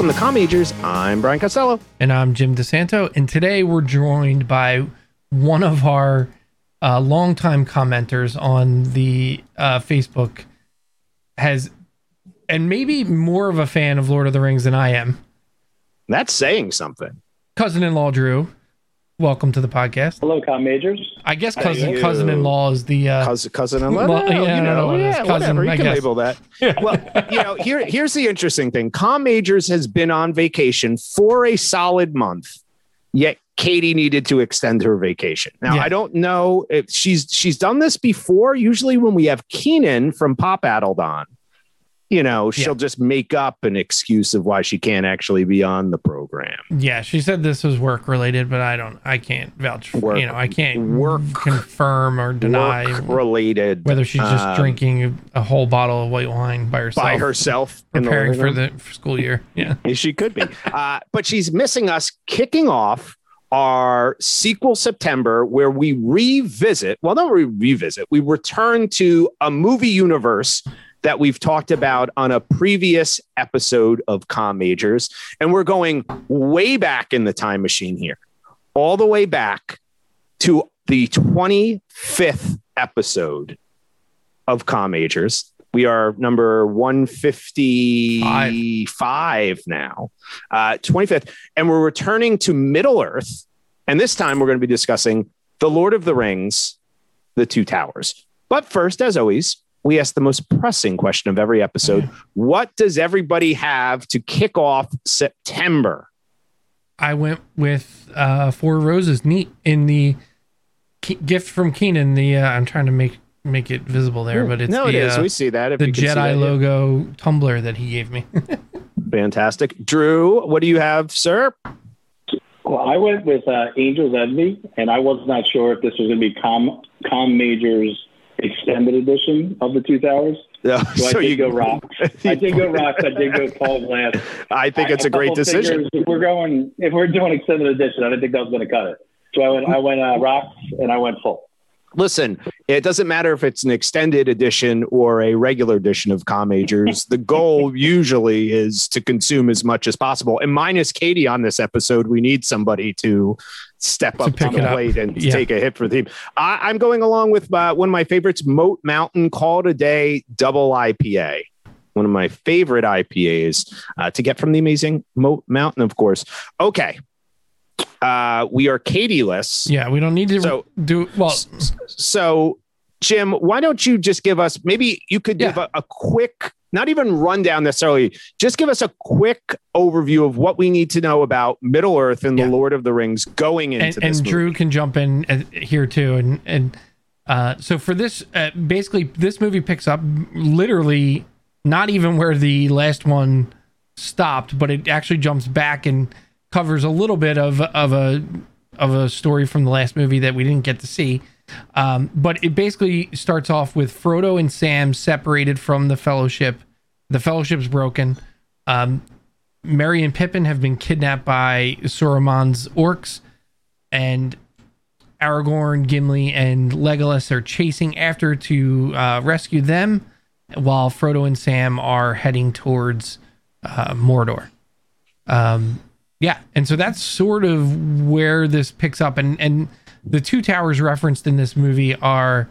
Welcome to Com Majors. I'm Brian Costello. And I'm Jim DeSanto. And today we're joined by one of our uh, longtime commenters on the uh, Facebook, has, and maybe more of a fan of Lord of the Rings than I am. That's saying something. Cousin in law Drew, welcome to the podcast. Hello, Com Majors. I guess cousin cousin in law is the uh, cousin cousin in law. Well, yeah, I you don't know know, what it is. yeah, Cousin, whatever. You I can guess. label that. Well, you know, here here's the interesting thing. Com Majors has been on vacation for a solid month, yet Katie needed to extend her vacation. Now Yeah. I don't know if she's she's done this before. Usually when we have Keenan from Pop Addled on, you know, she'll just make up an excuse of why she can't actually be on the program. Yeah, she said this was work related, but I don't, I can't vouch. For, Work- you know, I can't work- confirm or deny Work related whether she's just um, drinking a whole bottle of white wine by herself, by herself in the preparing for the for school year. Yeah, She could be. Uh, but she's missing us kicking off our sequel September where we revisit, well, not we revisit, we return to a movie universe that we've talked about on a previous episode of Com Majors. And we're going way back in the time machine here, all the way back to the 25th episode of Com Majors. We are number 155 now, uh, 25th. And we're returning to Middle Earth. And this time we're going to be discussing The Lord of the Rings, The Two Towers. But first, as always, we ask the most pressing question of every episode What does everybody have to kick off September? I went with uh, Four Roses, neat in the Ke- gift from Keenan. The uh, I'm trying to make make it visible there, but it's no, the, it is. uh, we see that. If the you can see Jedi that, yeah. logo tumbler that he gave me. Fantastic. Drew, what do you have, sir? Well, I went with uh, Angel's Envy, and I was not sure if this was going to be Com Com Majors extended edition of the Two Towers. So, So I did go rocks. I did go rocks. I did go Paul Glass. I think it's a great decision. figures, If we're going, if we're doing extended edition, I didn't think that was going to cut it. So I went, I went uh, rocks, and I went full. Listen, it doesn't matter if it's an extended edition or a regular edition of Com Majors. the goal usually is to consume as much as possible. And minus Katie on this episode, we need somebody to step To up to the up. plate and Yeah. take a hit for the team. I, I'm going along with uh, one of my favorites, Moat Mountain Call It a Day Double IPA. One of my favorite IPAs uh, to get from the amazing Moat Mountain, of course. Okay. Uh, we are Katie-less. yeah, we don't need to So- do well. So, Jim, why don't you just give us maybe you could give Yeah. a, a quick, not even rundown necessarily, just give us a quick overview of what we need to know about Middle Earth and Yeah. the Lord of the Rings going into and, this. and Drew can jump in uh, here too. And and uh, so for this, uh, basically, this movie picks up literally not even where the last one stopped, but it actually jumps back and covers a little bit of of a of a story from the last movie that we didn't get to see. Um, but it basically starts off with Frodo and Sam separated from the Fellowship. The Fellowship's broken. Um, Merry and Pippin have been kidnapped by Saruman's orcs, and Aragorn, Gimli, and Legolas are chasing after to uh, rescue them, while Frodo and Sam are heading towards uh, Mordor. Um, yeah, and so that's sort of where this picks up, and and the two towers referenced in this movie are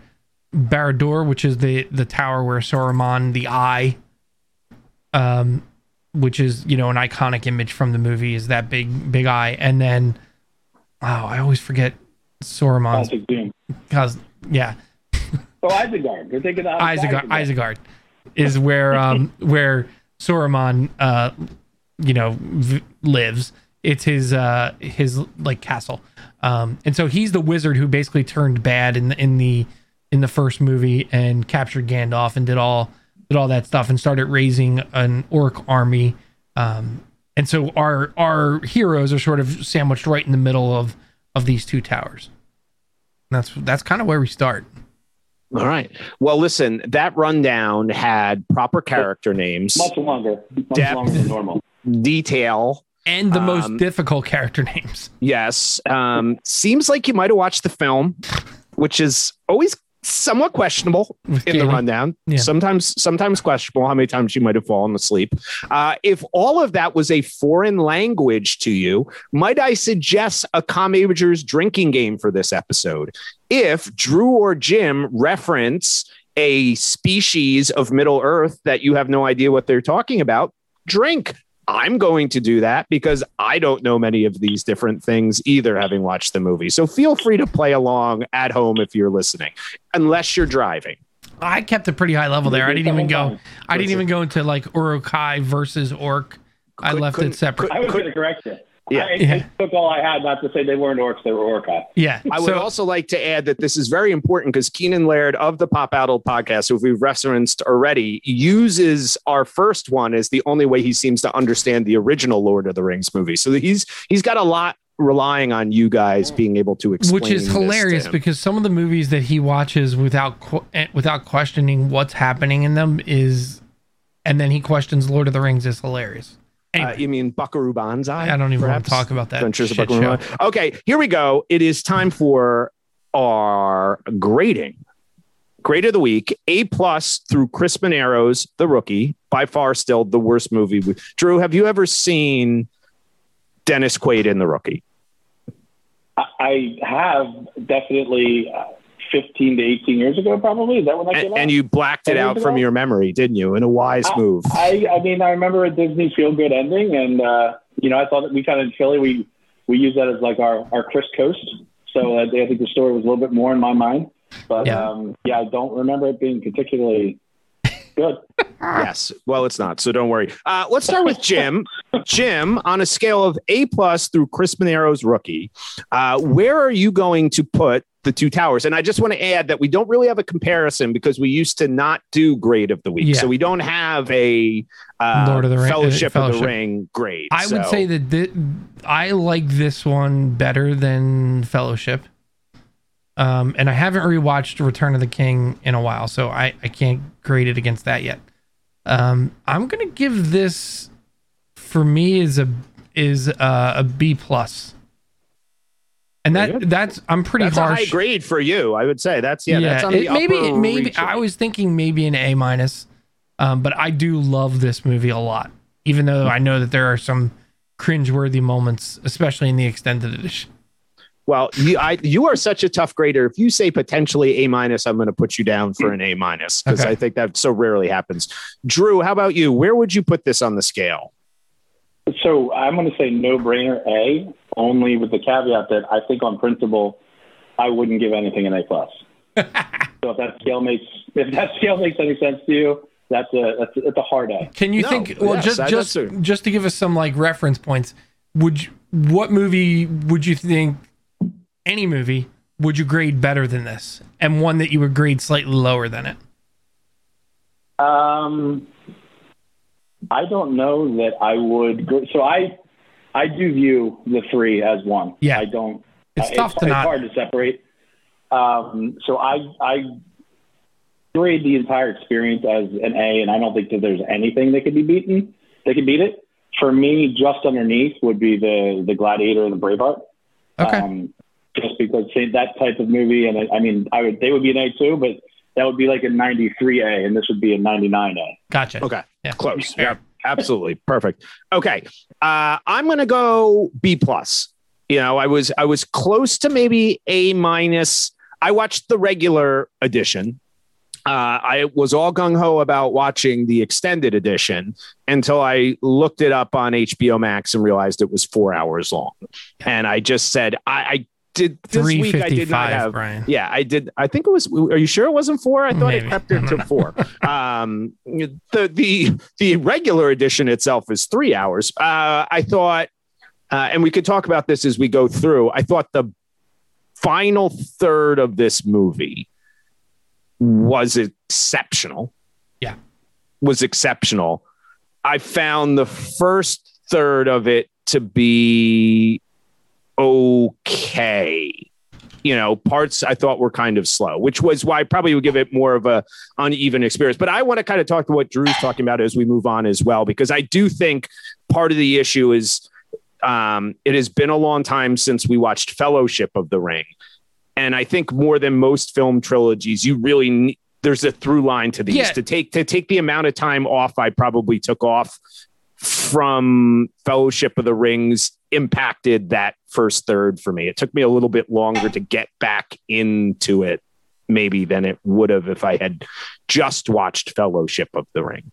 Barad-dûr, which is the the tower where Saruman, the Eye, um, which is you know an iconic image from the movie, is that big big eye, and then oh, I always forget Saruman's Classic Doom. cause yeah, Oh, Isengard. You're thinking of Isengard, Isengard is where um where Saruman uh you know v- lives. It's his uh his like castle. Um and so he's the wizard who basically turned bad in the in the in the first movie and captured Gandalf and did all did all that stuff and started raising an orc army. Um and so our our heroes are sort of sandwiched right in the middle of of these two towers. And that's that's kind of where we start. All right. Well, listen, that rundown had proper character names, Much longer. Much Depth. longer than normal. Detail. and the most Um, difficult character names. Yes. Um, seems like you might have watched the film, which is always somewhat questionable With in the rundown. Yeah. Sometimes, sometimes questionable how many times you might have fallen asleep. Uh, if all of that was a foreign language to you, might I suggest a Com drinking game for this episode? If Drew or Jim reference a species of Middle Earth that you have no idea what they're talking about, drink. I'm going to do that because I don't know many of these different things either, having watched the movie. So feel free to play along at home if you're listening, unless you're driving. I kept a pretty high level there. I didn't even go. I didn't even go into like Uruk-hai versus Orc. I left it separate. I was going to correct you. Yeah. I, Yeah. it took all I had not to say they weren't orcs; they were Uruk-hai. yeah. I would so, also like to add that this is very important because Keenan Laird of the Pop Addle podcast, who we've referenced already, uses our first one as the only way he seems to understand the original Lord of the Rings movie. So he's he's got a lot relying on you guys being able to explain, which is hilarious because some of the movies that he watches without qu- eh, without questioning what's happening in them is, and then he questions Lord of the Rings is hilarious. Uh, you mean Buckaroo Banzai? I don't even want perhaps? to talk about that. Adventures of Buckaroo show. Banzai. Okay, here we go. It is time for our grading. Grade of the week, A plus through Chris Manero's The Rookie, by far still the worst movie. Drew, have you ever seen Dennis Quaid in The Rookie? I, I have definitely uh, 15 to 18 years ago, probably. Is that when that came And, out? and you blacked it out years from ago? your memory, didn't you? In a wise move. I, I mean, I remember a Disney feel good ending, and uh, you know, I thought that we kind of in Philly we we use that as like our our Chris Coast. So uh, I think the story was a little bit more in my mind, but Yeah. um, yeah, I don't remember it being particularly good. yes. Well, it's not, so don't worry. Uh, let's start with Jim. Jim, on a scale of A plus through Chris Manero's rookie, uh, where are you going to put the two towers? And I just want to add that we don't really have a comparison because we used to not do grade of the week, Yeah. so we don't have a uh, Lord of the Ring- uh, Fellowship, of the Ring grade. I would say that thi- I like this one better than Fellowship. Um, and I haven't rewatched Return of the King in a while, so I, I can't grade it against that yet. Um, I'm gonna give this for me is a is uh, a B plus, and that that's I'm pretty that's a harsh. high grade for you. I would say that's yeah. that's on it- the maybe upper maybe reach. I was thinking maybe an A minus, um, but I do love this movie a lot, even though I know that there are some cringeworthy moments, especially in the extended edition. Well, you I you are such a tough grader. If you say potentially A minus, I'm going to put you down for an A minus because Okay. I think that so rarely happens. Drew, how about you? Where would you put this on the scale? So I'm going to say no brainer A, only with the caveat that I think on principle, I wouldn't give anything an A plus. so if that scale makes if that scale makes any sense to you, that's a that's a, it's a hard A. Can you No, think? Well, yes, just that- just just to give us some like reference points, would you, what movie would you think? Any movie would you grade better than this, and one that you would grade slightly lower than it? Um, I don't know that I would. Go, so I I do view the three as one. Yeah. I don't. It's uh, tough to it's not. hard to separate. Um, so I I grade the entire experience as an A, and I don't think that there's anything that could be beaten. That could beat it. For me, just underneath would be the the Gladiator and the Braveheart. Okay. Um, just because say, that type of movie, and I, I mean, I would they would be an A too, but that would be like a 93A, and this would be a 99A. Gotcha. Okay, Yeah. close. Yeah, absolutely perfect. Okay, uh, I'm going to go B plus. You know, I was I was close to maybe A minus. I watched the regular edition. Uh, I was all gung ho about watching the extended edition until I looked it up on HBO Max and realized it was four hours long. And I just said, I, I did this week. I did not have Brian. yeah, I did. I think it was. Are you sure it wasn't four? I thought Maybe. it crept into four. um, the the the regular edition itself is three hours. Uh, I thought, uh, and we could talk about this as we go through. I thought the final third of this movie was exceptional. Yeah. was exceptional. I found the first third of it to be okay. You know, parts I thought were kind of slow, which was why I probably would give it more of a uneven experience. But I want to kind of talk to what Drew's talking about as we move on as well, because I do think part of the issue is um, it has been a long time since we watched Fellowship of the Ring. And I think more than most film trilogies, you really need, there's a through line to these Yeah. to take to take the amount of time off I probably took off from Fellowship of the Rings impacted that first third for me. It took me a little bit longer to get back into it maybe than it would have if I had just watched Fellowship of the Ring.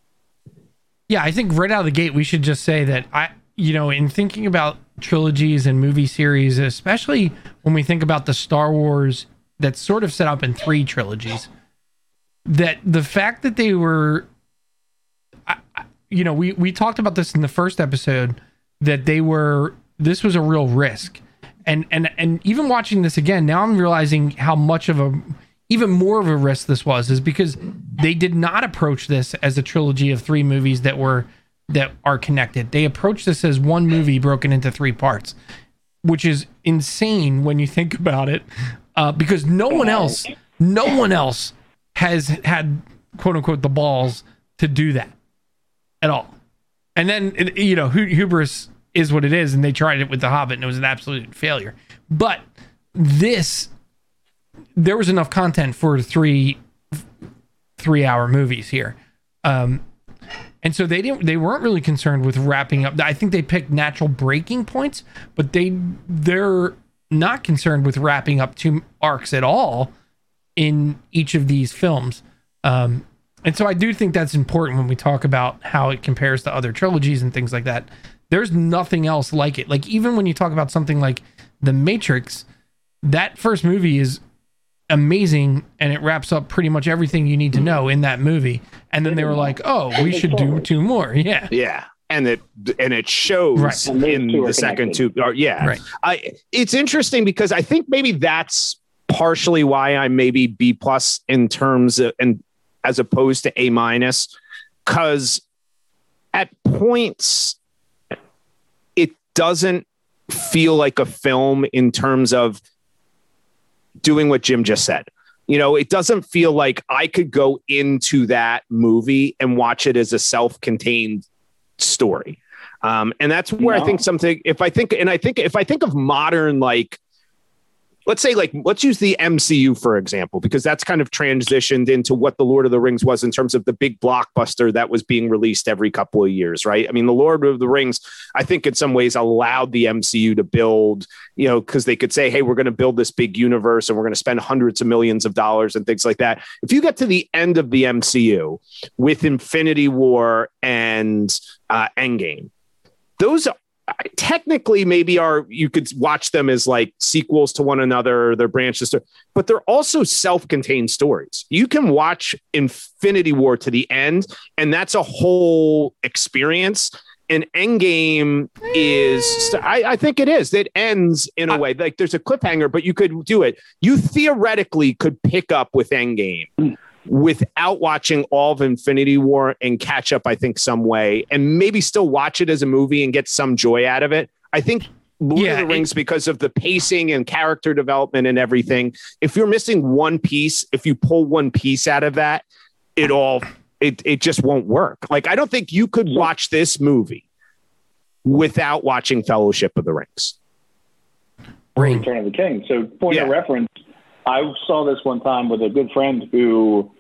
Yeah, I think right out of the gate we should just say that I you know, in thinking about trilogies and movie series, especially when we think about the Star Wars that's sort of set up in three trilogies, that the fact that they were I, you know, we we talked about this in the first episode that they were this was a real risk. And and and even watching this again, now I'm realizing how much of a even more of a risk this was is because they did not approach this as a trilogy of three movies that were that are connected. They approached this as one movie broken into three parts, which is insane when you think about it. Uh, because no one else, no one else has had quote unquote the balls to do that at all. And then you know, hubris is what it is, and they tried it with the Hobbit, and it was an absolute failure. But this, there was enough content for three three hour movies here. Um, and so they didn't they weren't really concerned with wrapping up. I think they picked natural breaking points, but they they're not concerned with wrapping up two arcs at all in each of these films. Um, and so I do think that's important when we talk about how it compares to other trilogies and things like that. There's nothing else like it. Like even when you talk about something like The Matrix, that first movie is amazing and it wraps up pretty much everything you need to know in that movie. And then they were like, "Oh, we should do two more." Yeah. Yeah. And it and it shows Right. In the second two. Or, yeah, Right. I. It's interesting because I think maybe that's partially why I'm maybe B plus in terms of and as opposed to A minus, because at points it doesn't feel like a film in terms of doing what Jim just said. You know, it doesn't feel like I could go into that movie and watch it as a self-contained story. Um, and that's where I think something if I think and I think if I think of modern like let's say like let's use the MCU for example because that's kind of transitioned into what the Lord of the Rings was in terms of the big blockbuster that was being released every couple of years, right? I mean, the Lord of the Rings I think in some ways allowed the MCU to build, you know, because they could say, hey, we're going to build this big universe and we're going to spend hundreds of millions of dollars and things like that. If you get to the end of the MCU with Infinity War and uh, Endgame, those are- technically maybe are you could watch them as like sequels to one another they're branches to, but they're also self-contained stories. You can watch infinity war to the end and that's a whole experience. And endgame is I, I think it is. It ends in a way like there's a cliffhanger but you could do it. You theoretically could pick up with endgame hmm. Without watching all of Infinity War and catch up, I think, some way, and maybe still watch it as a movie and get some joy out of it. I think Lord Yeah, of the it- Rings, because of the pacing and character development and everything, if you're missing one piece, if you pull one piece out of that, it all it it just won't work. Like I don't think you could watch this movie without watching Fellowship of the Rings. Ring. Return of the King. So, point of reference, I saw this one time with a good friend who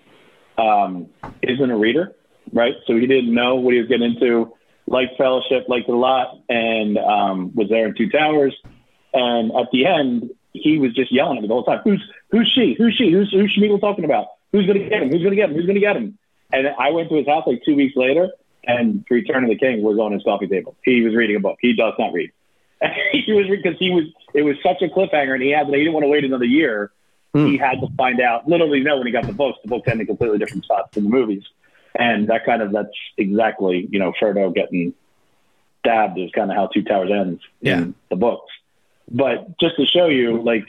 um, isn't a reader, right? So he didn't know what he was getting into. Liked Fellowship, liked it a lot, and um, was there in Two Towers. And at the end, he was just yelling at me the whole time. Who's who's she? Who's she? Who's who's Sméagol talking about? Who's gonna get him? Who's gonna get him? Who's gonna get him? And I went to his house like two weeks later, and Return of the King was on his coffee table. He was reading a book. He does not read. he was because he was it was such a cliffhanger, and he had he didn't want to wait another year. Hmm. He had to find out. Literally, know when he got the books. The books ended completely different spots than the movies, and that kind of that's exactly you know Frodo getting stabbed is kind of how Two Towers ends Yeah. in the books. But just to show you, like,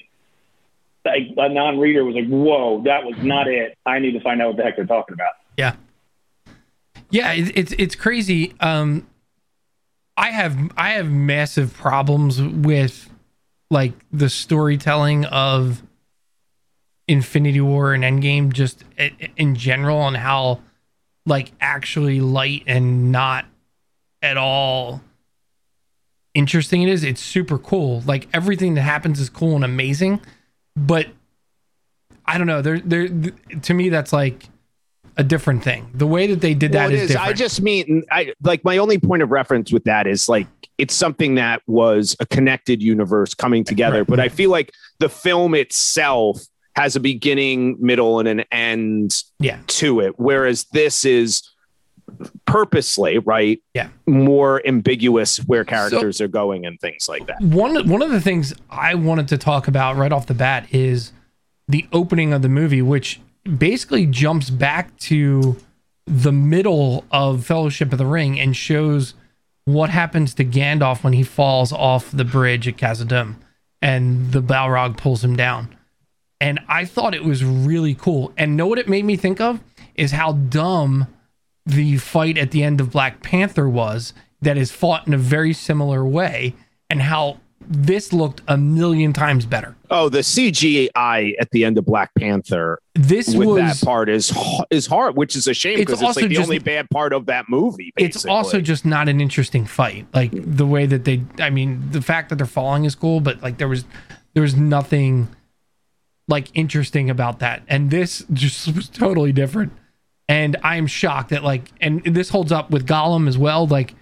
like a non-reader was like, "Whoa, that was not it. I need to find out what the heck they're talking about." Yeah. Yeah, it, it's it's crazy. Um I have I have massive problems with like the storytelling of Infinity War and Endgame just in general and how like actually light and not at all interesting it is. It's super cool. Like everything that happens is cool and amazing, but I don't know. There, there. To me, that's like a different thing. The way that they did that Well, is, is. different. I just mean, I like my only point of reference with that is like it's something that was a connected universe coming together. Right. But I feel like the film itself has a beginning, middle, and an end yeah, to it, whereas this is purposely right. Yeah. more ambiguous where characters are going and things like that. one one of the things I wanted to talk about right off the bat is the opening of the movie, which basically jumps back to the middle of Fellowship of the Ring and shows what happens to Gandalf when he falls off the bridge at Khazad-dûm and the Balrog pulls him down. And I thought it was really cool. And know what it made me think of is how dumb the fight at the end of Black Panther was that is fought in a very similar way and how this looked a million times better. Oh, the CGI at the end of Black Panther This with was that part is is hard, which is a shame It's because it's, also like the just- only bad part of that movie. it's also just not an interesting fight. Like the way that they I mean, the fact that they're falling is cool, but like there was there was nothing like interesting about that. And this just was totally different. And I am shocked that like and this holds up with Gollum as well. Like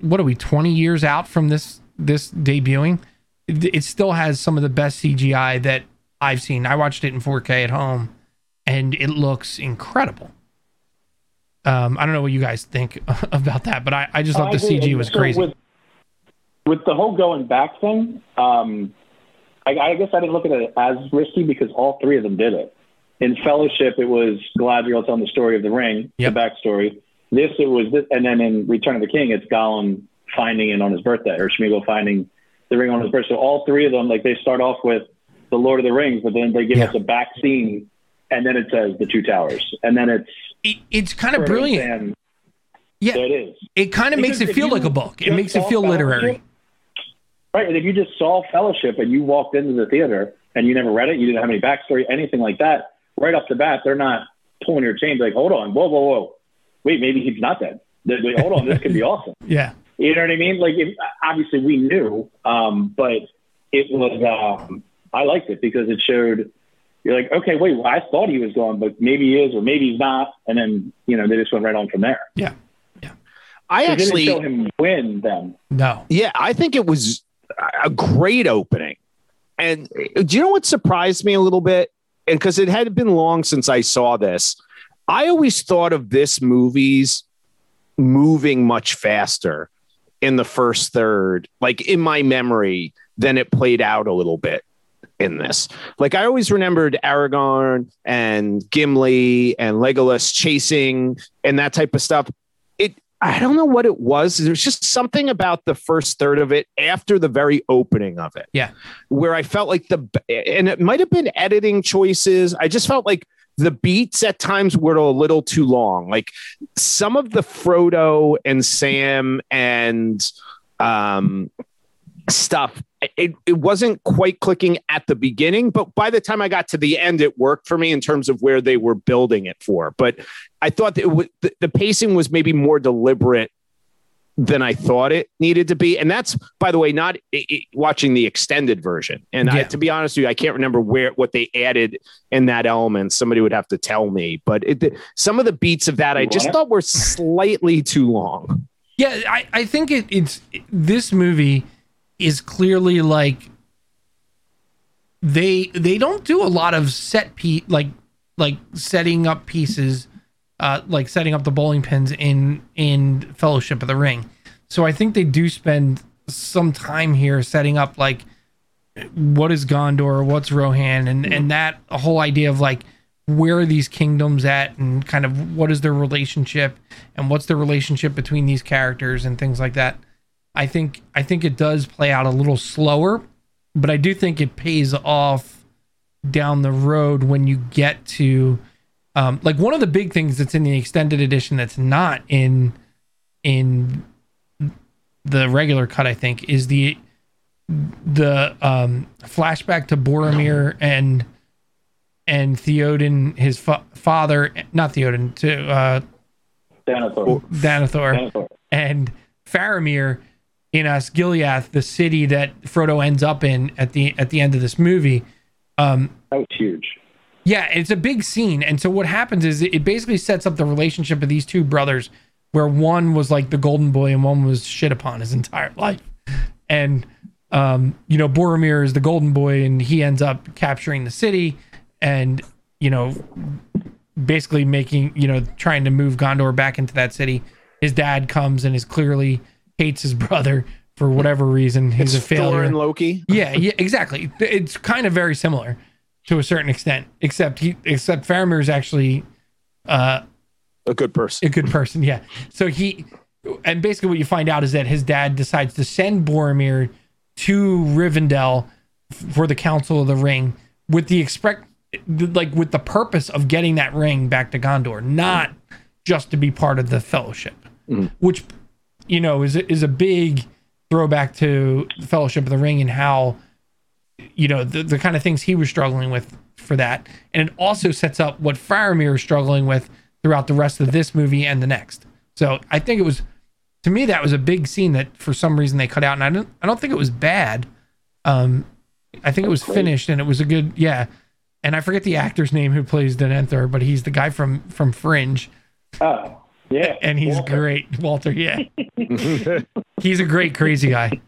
what are we 20 years out from this this debuting? It, it still has some of the best CGI that I've seen. I watched it in 4K at home and it looks incredible. Um, I don't know what you guys think about that, but I, I just thought I the agree. CG was so crazy. With, with the whole going back thing, um, I, I guess I didn't look at it as risky because all three of them did it. In Fellowship, it was Galadriel telling the story of the ring, Yep. the backstory. This, it was this, and then in Return of the King, it's Gollum finding it on his birthday, or Sméagol finding the ring on his birthday. So all three of them, like they start off with the Lord of the Rings, but then they give Yeah. us a back scene, and then it says the Two Towers, and then it's It, it's kind of brilliant. Yeah. It is. It kind of makes it feel like a book. It makes it feel literary. Fellowship- Right. And if you just saw Fellowship and you walked into the theater and you never read it, you didn't have any backstory, anything like that, right off the bat, they're not pulling your chain, like, hold on, whoa, whoa, whoa. Wait, maybe he's not dead. They're like, hold on, this could be awesome. Yeah. You know what I mean? Like, if, obviously we knew, um, but it was, um, I liked it because it showed, you're like, okay, wait, well, I thought he was gone, but maybe he is or maybe he's not. And then, you know, they just went right on from there. Yeah. Yeah. I actually didn't show him win then. No. Yeah, I think it was a great opening. And do you know what surprised me a little bit? And because it had been long since I saw this, I always thought of this movie's moving much faster in the first third, like in my memory, than it played out a little bit in this. Like I always remembered Aragorn and Gimli and Legolas chasing and that type of stuff. I don't know what it was. There's just something about the first third of it after the very opening of it. Yeah. Where I felt like the and it might have been editing choices. I just felt like the beats at times were a little too long. Like some of the Frodo and Sam and um stuff it, it wasn't quite clicking at the beginning but by the time i got to the end it worked for me in terms of where they were building it for. But i thought that it was, the, the pacing was maybe more deliberate than i thought it needed to be. And that's by the way not i i watching the extended version. And I, to be honest with you i can't remember where what they added in that element. Somebody would have to tell me. But it, the, some of the beats of that i just it? thought were slightly too long. Yeah, I, I think it, it's this movie is clearly like they they don't do a lot of set piece like like setting up pieces uh like setting up the bowling pins in in Fellowship of the Ring. So I think they do spend some time here setting up like what is Gondor, what's Rohan, and and that whole idea of like where are these kingdoms at, and kind of what is their relationship, and what's the relationship between these characters, and things like that. I think I think it does play out a little slower, but I do think it pays off down the road when you get to um, like one of the big things that's in the extended edition that's not in in the regular cut. I think is the the um, flashback to Boromir and and Theoden, his fa- father, not Theoden, to uh, Denethor. Denethor, Denethor. and Faramir in Osgiliath, the city that Frodo ends up in at the at the end of this movie. Um, That was huge. Yeah, it's a big scene. And so what happens is it basically sets up the relationship of these two brothers where one was like the golden boy and one was shit upon his entire life. And um, you know, Boromir is the golden boy and he ends up capturing the city and, you know, basically making, you know, trying to move Gondor back into that city. His dad comes and is clearly hates his brother for whatever reason. He's It's a failure. Thor and Loki. Yeah, yeah, exactly. It's kind of very similar to a certain extent, except he, except Faramir is actually uh, A good person. a good person. Yeah. So he, and basically what you find out is that his dad decides to send Boromir to Rivendell for the Council of the Ring with the expect, like with the purpose of getting that ring back to Gondor, not just to be part of the Fellowship, which you know is a- is a big throwback to the Fellowship of the Ring and how you know the, the kind of things he was struggling with for that. And it also sets up what Faramir is struggling with throughout the rest of this movie and the next. So I think it was to me that was a big scene that for some reason they cut out. And I don't I don't think it was bad. Um I think it was finished and it was a good yeah. And I forget the actor's name who plays Denethor but he's the guy from from Fringe. Oh, yeah. and he's Walter. great. Walter yeah he's a great crazy guy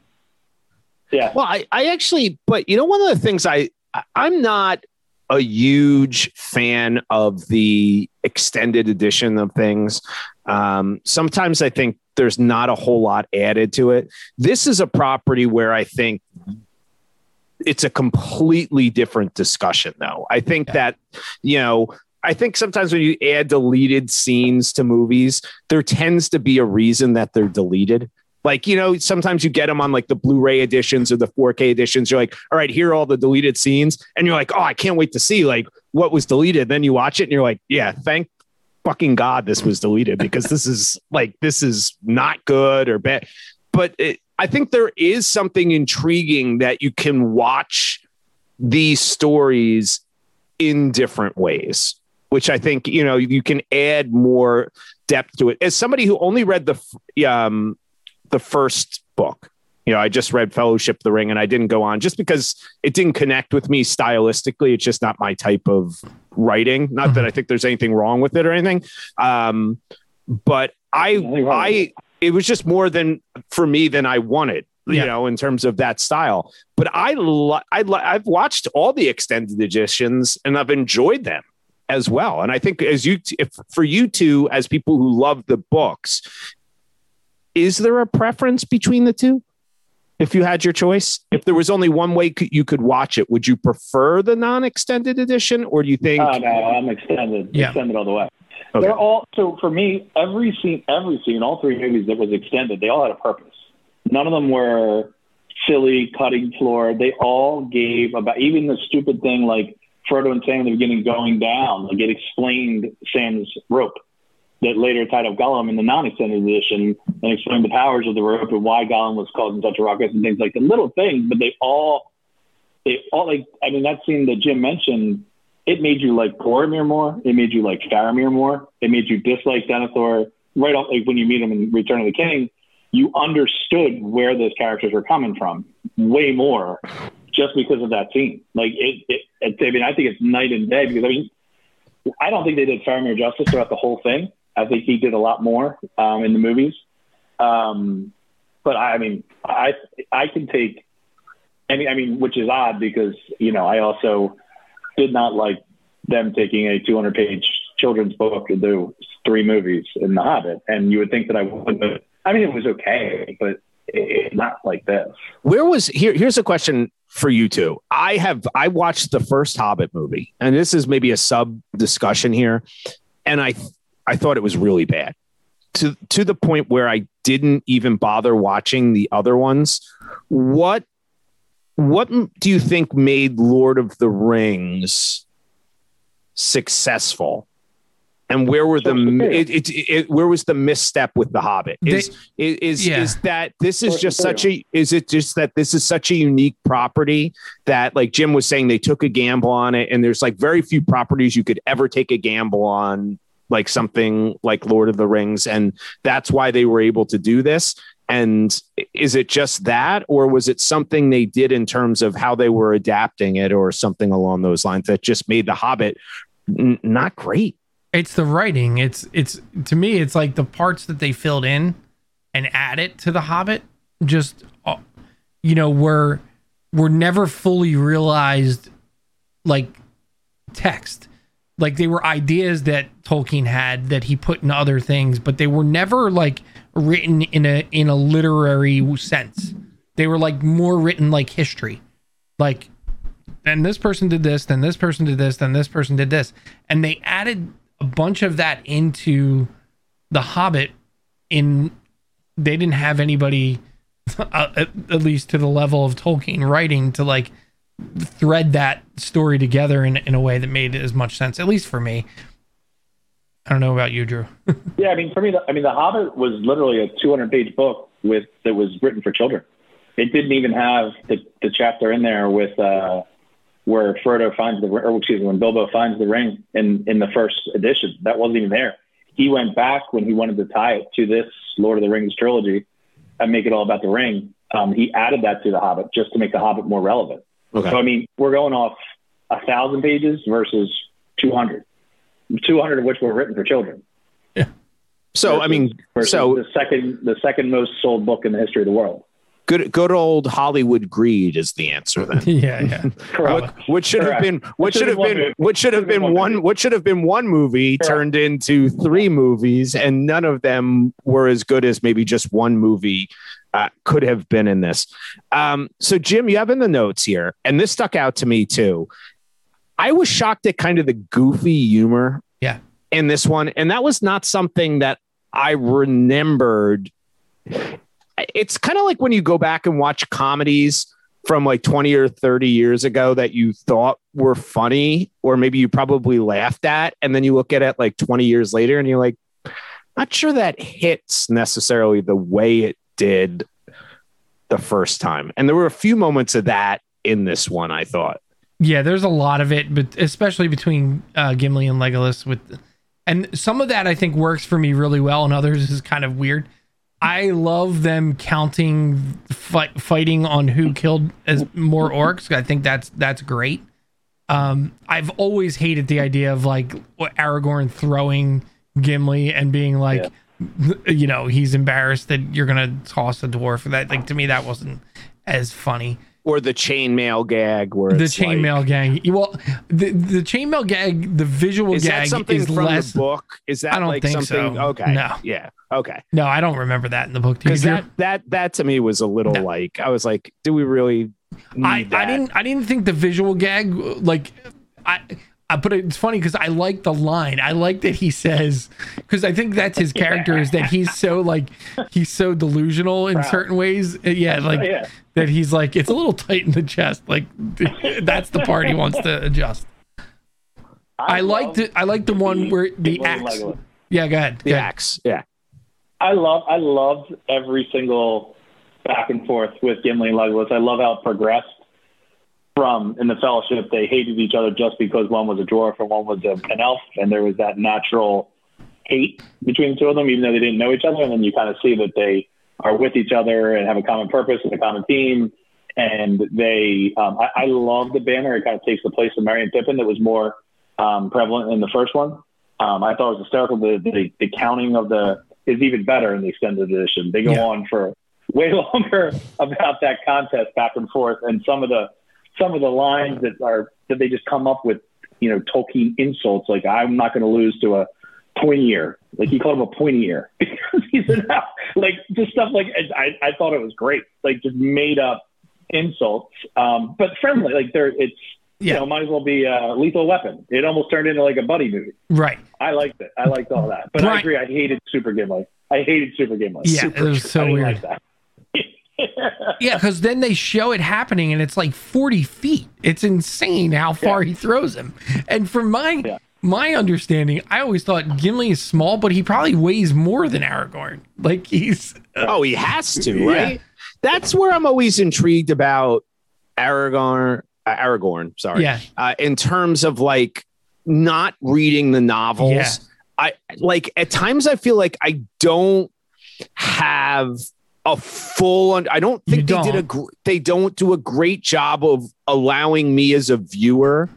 Yeah. Well, I, I actually, but you know, one of the things I, I- I'm not a huge fan of the extended edition of things. Um, sometimes I think there's not a whole lot added to it. This is a property where I think it's a completely different discussion, though. I think Yeah. that, you know, I think sometimes when you add deleted scenes to movies, there tends to be a reason that they're deleted. Like, you know, sometimes you get them on like the Blu ray editions or the 4K editions. You're like, all right, here are all the deleted scenes. And you're like, oh, I can't wait to see like what was deleted. Then you watch it and you're like, yeah, thank fucking God this was deleted because this is like, this is not good or bad. But it, I think there is something intriguing that you can watch these stories in different ways, which I think, you know, you can add more depth to it. As somebody who only read the, um, the first book. You know, I just read Fellowship of the Ring and I didn't go on just because it didn't connect with me stylistically. It's just not my type of writing. Not that I think there's anything wrong with it or anything. Um, but I, Nothing wrong with I, it was just more than for me than I wanted, you Yeah. know, in terms of that style. But I, lo- I, lo- I've watched all the extended editions and I've enjoyed them as well. And I think as you, if for you two, as people who love the books, is there a preference between the two? If you had your choice, if there was only one way you could watch it, would you prefer the non-extended edition, or do you think? Oh no, I'm extended. Yeah. Extended all the way. Okay. They're all so for me. Every scene, every scene, all three movies that was extended, they all had a purpose. None of them were silly, cutting floor. They all gave about even the stupid thing like Frodo and Sam in the beginning going down. Like it explained Sam's rope that later tied up Gollum in the non-extended edition and explained the powers of the rope and why Gollum was causing such a ruckus and things like the little things. But they all, they all like. I mean, that scene that Jim mentioned it made you like Boromir more. It made you like Faramir more. It made you dislike Denethor right off. Like when you meet him in Return of the King, you understood where those characters were coming from way more just because of that scene. Like it, it, it I mean, I think it's night and day because I mean, I don't think they did Faramir justice throughout the whole thing. I think he did a lot more um, in the movies. Um, but I, I mean, I I can take any. I mean, which is odd because you know I also did not like them taking a 200 page children's book to do three movies in The Hobbit. And you would think that I wouldn't I mean, it was okay, but Eh, not like this. where was here? Here's a question for you two. I have I watched the first Hobbit movie, and this is maybe a sub discussion here, and I I thought it was really bad to to the point where I didn't even bother watching the other ones. What what do you think made Lord of the Rings successful? And where were the Source it, it, it, where was the misstep with the Hobbit? Is is is, Yeah. is that this is just such a is it just that this is such a unique property that like Jim was saying they took a gamble on it and there's like very few properties you could ever take a gamble on like something like Lord of the Rings and that's why they were able to do this And is it just that, or was it something they did in terms of how they were adapting it, or something along those lines that just made The Hobbit n- not great? It's the writing. It's it's to me, it's like the parts that they filled in and added to The Hobbit. Just uh, you know, were were never fully realized, like text. Like they were ideas that Tolkien had that he put in other things, but they were never like written in a in a literary sense. They were like more written like history. Like and this person did this, then this person did this, then this person did this. And they added a bunch of that into The Hobbit in they didn't have anybody uh, at, at least to the level of Tolkien writing to like thread that story together in, in a way that made as much sense, at least for me. I don't know about you, Drew. yeah, I mean, for me, the, I mean, The Hobbit was literally a 200 page book with that was written for children. It didn't even have the, the chapter in there with uh, where Frodo finds the, ring or excuse me, when Bilbo finds the ring in in the first edition. That wasn't even there. He went back when he wanted to tie it to this Lord of the Rings trilogy and make it all about the ring. Um, he added that to The Hobbit just to make The Hobbit more relevant. Okay. So I mean, we're going off a thousand pages versus 200, 200 of which were written for children. Yeah. So versus, I mean, so the second the second most sold book in the history of the world. Good, good old Hollywood greed is the answer. Then, yeah, yeah. what, what, should Correct. have been, what should have been, what should have been one, what should have been one movie Correct. turned into three movies, and none of them were as good as maybe just one movie uh, could have been in this. Um, so, Jim, you have in the notes here, and this stuck out to me too. I was shocked at kind of the goofy humor yeah. in this one. And that was not something that I remembered. It's kind of like when you go back and watch comedies from like 20 or 30 years ago that you thought were funny, or maybe you probably laughed at. And then you look at it like 20 years later and you're like, not sure that hits necessarily the way it did the first time. And there were a few moments of that in this one, I thought. Yeah, there's a lot of it, but especially between uh, Gimli and Legolas with and some of that I think works for me really well and others is kind of weird. I love them counting fight, fighting on who killed as more orcs. I think that's that's great. Um, I've always hated the idea of like Aragorn throwing Gimli and being like, yeah you know, he's embarrassed that you're gonna toss a dwarf. That like to me that wasn't as funny. Or the chainmail gag, where the chainmail like, gag. Well, the the chainmail gag, the visual is gag that something is from less. The book is that I don't like think something? So. Okay, no, yeah, okay. No, I don't remember that in the book. Because that that that to me was a little no. like I was like, do we really? I that? I didn't I didn't think the visual gag like I uh, but it's funny because I like the line. I like that he says because I think that's his character is that he's so like he's so delusional in Proud. certain ways. Uh, yeah, like yeah. that he's like it's a little tight in the chest. Like that's the part he wants to adjust. I, I like the I like the one where the axe. Yeah, go ahead. The axe. Yeah. I love I loved every single back and forth with Gimli and Legolas. I love how it progressed from in the fellowship they hated each other just because one was a dwarf and one was a, an elf and there was that natural hate between the two of them even though they didn't know each other and then you kind of see that they are with each other and have a common purpose and a common theme and they um, I, I love the banner. It kind of takes the place of and Pippin that was more um, prevalent in the first one. Um, I thought it was hysterical the, the, the counting of the is even better in the extended edition. They go yeah. on for way longer about that contest back and forth and some of the some of the lines that are that they just come up with, you know, Tolkien insults like I'm not going to lose to a pointy ear. Like he called him a pointy ear because he's an like just stuff like I I thought it was great. Like just made up insults, um, but friendly. Like there, it's yeah. you know might as well be a lethal weapon. It almost turned into like a buddy movie. Right. I liked it. I liked all that. But right. I agree. I hated Super Gimli. I hated Super Gimli. Yeah, Super, it was so weird. Like yeah, because then they show it happening and it's like 40 feet. It's insane how far yeah. he throws him. And from my yeah. my understanding, I always thought Gimli is small, but he probably weighs more than Aragorn. Like he's uh, oh, he has to, right? Yeah. That's where I'm always intrigued about Aragorn. Uh, Aragorn, sorry. Yeah. Uh, in terms of like not reading the novels, yeah. I like at times I feel like I don't have a full. Un- I don't think You they did a. don't. Gr- they don't do a great job of allowing me as a viewer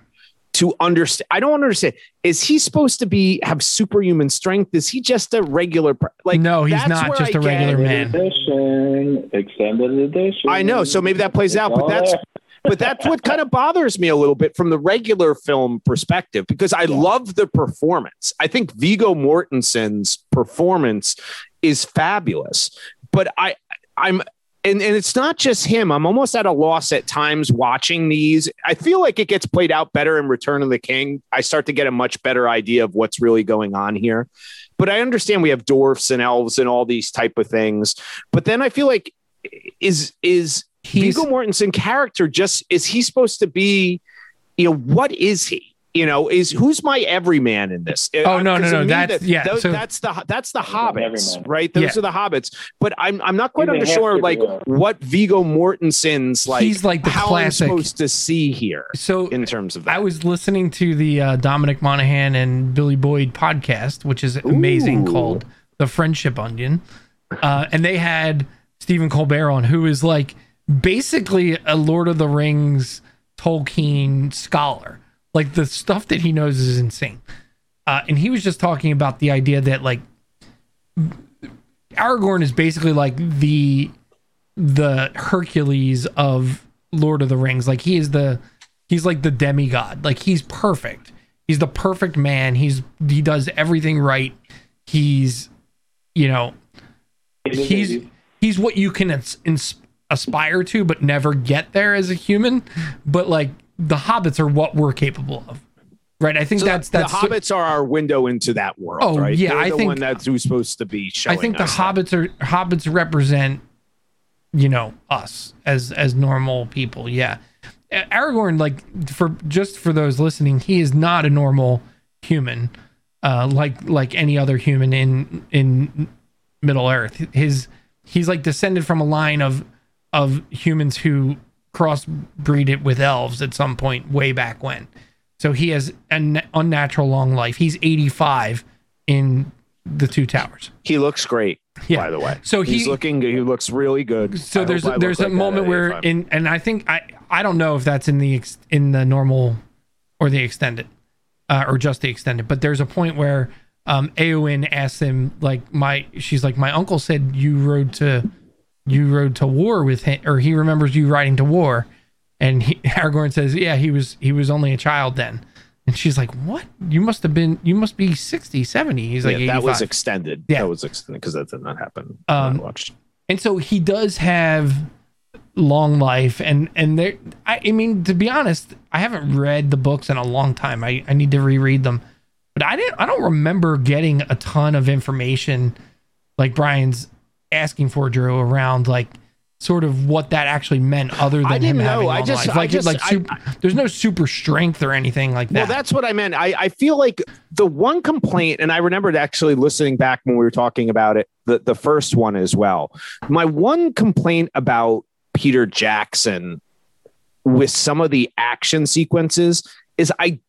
to understand. I don't understand. Is he supposed to be have superhuman strength? Is he just a regular? Like No, he's not just I a regular get- man. Edition, extended edition. I know. So maybe that plays It's out, but that's there. but that's what kind of bothers me a little bit from the regular film perspective because I love the performance. I think Viggo Mortensen's performance is fabulous, but I I'm and, and it's not just him. I'm almost at a loss at times watching these. I feel like it gets played out better in Return of the King. I start to get a much better idea of what's really going on here. But I understand we have dwarfs and elves and all these type of things. But then I feel like is is He's Viggo Mortensen character just is he supposed to be? You know what is he? You know is who's my everyman in this? Oh, no, no, no, that's- that- yeah, those- so- that's the that's the hobbits, right? Those Yeah. are the hobbits. But I'm I'm not quite He's sure like what Viggo Mortensen's like. He's like the how classic- I'm supposed to see here so in terms of that. I was listening to the uh, Dominic Monaghan and Billy Boyd podcast, which is amazing, Ooh. called The Friendship Onion. Uh, and they had Stephen Colbert on, who is like basically a Lord of the Rings Tolkien scholar. Like the stuff that he knows is insane. Uh, and he was just talking about the idea that like Aragorn is basically like the the Hercules of Lord of the Rings. Like he is the he's like the demigod. Like he's perfect. He's the perfect man. He's he does everything right. He's you know he's he's what you can ins- aspire to but never get there as a human. But like the hobbits are what we're capable of. Right? I think So that's that's the hobbits are our window into that world, Oh, right? yeah, They're I the think- one that's who's supposed to be showing. I think the us that. hobbits are hobbits represent, you know, us as as normal people. Yeah, Aragorn, like for just for those listening, he is not a normal human, uh, like like any other human in in Middle Earth. His he's like descended from a line of of humans who crossbreed it with elves at some point way back when. So he has an unnatural long life. He's 85 in the Two Towers. He looks great, Yeah. by the way. So he's looking. He looks really good. So I there's there's a like moment where in and I think I I don't know if that's in the ex, in the normal or the extended uh, or just the extended, but there's a point where um Eowyn asks him like my she's like my uncle said you rode to you rode to war with him or he remembers you riding to war and he, Aragorn says yeah he was he was only a child then and she's like what you must have been you must be 60 70 he's like yeah, that was extended. Yeah. that was extended because that did not happen. Um, watched. and so he does have long life and and there I, I mean to be honest i haven't read the books in a long time i i need to reread them but i didn't i don't remember getting a ton of information like brian's asking for drew around like sort of what that actually meant other than I didn't him know. having I just- life. I like just- like I- there's no super strength or anything like that Well, that's what I meant. I, I feel like the one complaint, and I remembered actually listening back when we were talking about it, the, the first one as well. My one complaint about Peter Jackson with some of the action sequences is I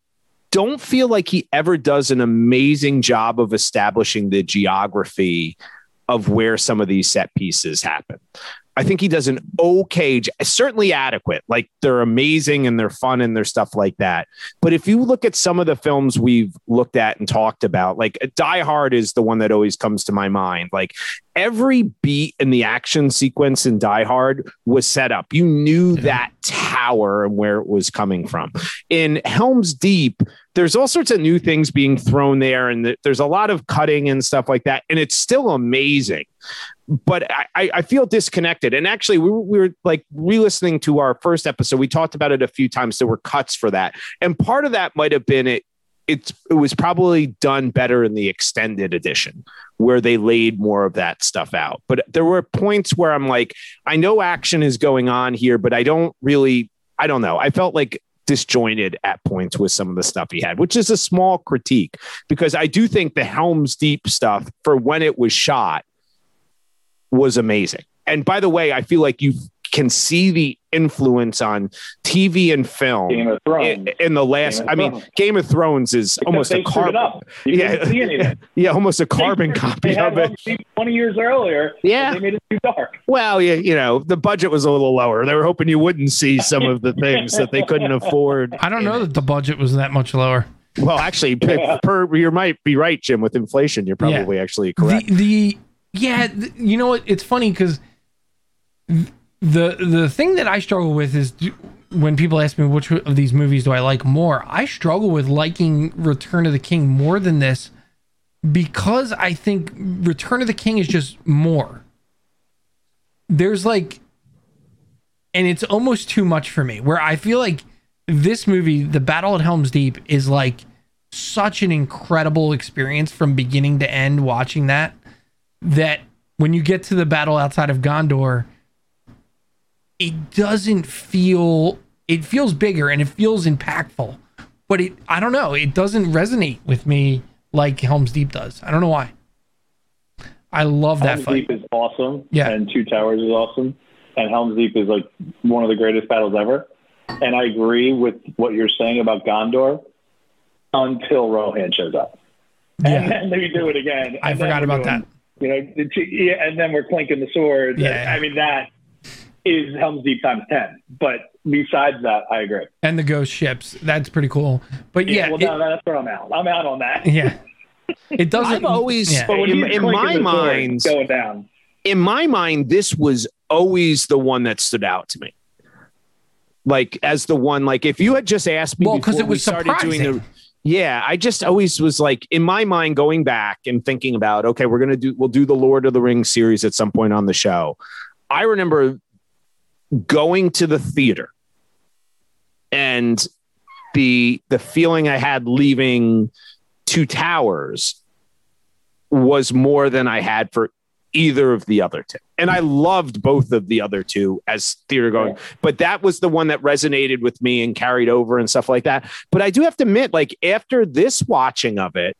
don't feel like he ever does an amazing job of establishing the geography of where some of these set pieces happen. I think he does an okay, certainly adequate. Like they're amazing and they're fun and they're stuff like that. But if you look at some of the films we've looked at and talked about, like Die Hard is the one that always comes to my mind. Like every beat in the action sequence in Die Hard was set up. You knew that tower and where it was coming from. In Helm's Deep, there's all sorts of new things being thrown there, and there's a lot of cutting and stuff like that. And it's still amazing but I, I I feel disconnected. And actually, we were, we were like re-listening to our first episode. We talked about it a few times. There were cuts for that, and part of that might have been it. It's it was probably done better in the extended edition where they laid more of that stuff out. But there were points where I'm like, I know action is going on here, but I don't really. I don't know. I felt like disjointed at points with some of the stuff he had, which is a small critique because I do think the Helm's Deep stuff for when it was shot was amazing. And by the way, I feel like you can see the influence on TV and film Game of Thrones. in, in the last. Game of I mean, Thrones. Game of Thrones is Except almost a carbon. Yeah. see. Yeah, almost a carbon They- copy they had of it. 20 years earlier. Yeah. They made it too dark. Well, you, you know, the budget was a little lower. They were hoping you wouldn't see some of the things that they couldn't afford. I don't know that the budget was that much lower. Well, actually, per, per you might be right, Jim. With inflation, you're probably actually correct. The the yeah, th- you know what? It's funny because the the thing that I struggle with is do, when people ask me which of these movies do I like more. I struggle with liking Return of the King more than this because I think Return of the King is just more. There's like, and it's almost too much for me. Where I feel like this movie, The Battle at Helm's Deep, is like such an incredible experience from beginning to end watching that that when you get to the battle outside of Gondor it doesn't feel it feels bigger and it feels impactful but it I don't know it doesn't resonate with me like Helm's Deep does I don't know why I love that Helm's fight Deep is awesome. Yeah. And Two Towers is awesome. And Helm's Deep is like one of the greatest battles ever. And I agree with what you're saying about Gondor until Rohan shows up. And then they do it again. I forgot about doing, that You know, yeah, and then we're clinking the swords. Yeah. I mean, that is Helm's Deep times 10. But besides that, I agree. and the ghost ships that's pretty cool but yeah well, it- no, that's where I'm out. I'm out on that. yeah it doesn't I've always, yeah. But when in, he's in clinking my the sword, mind, going down. in my mind, this was always the one that stood out to me. Like as the one, like if you had just asked me, Well, 'cause before it was we started doing the, yeah, I just always was like in my mind going back and thinking about, okay, we're gonna do, we'll do the Lord of the Rings series at some point on the show. I remember going to the theater and the the feeling I had leaving Two Towers was more than I had for either of the other two. And I loved both of the other two as theater going, but that was the one that resonated with me and carried over and stuff like that. But I do have to admit, like after this watching of it,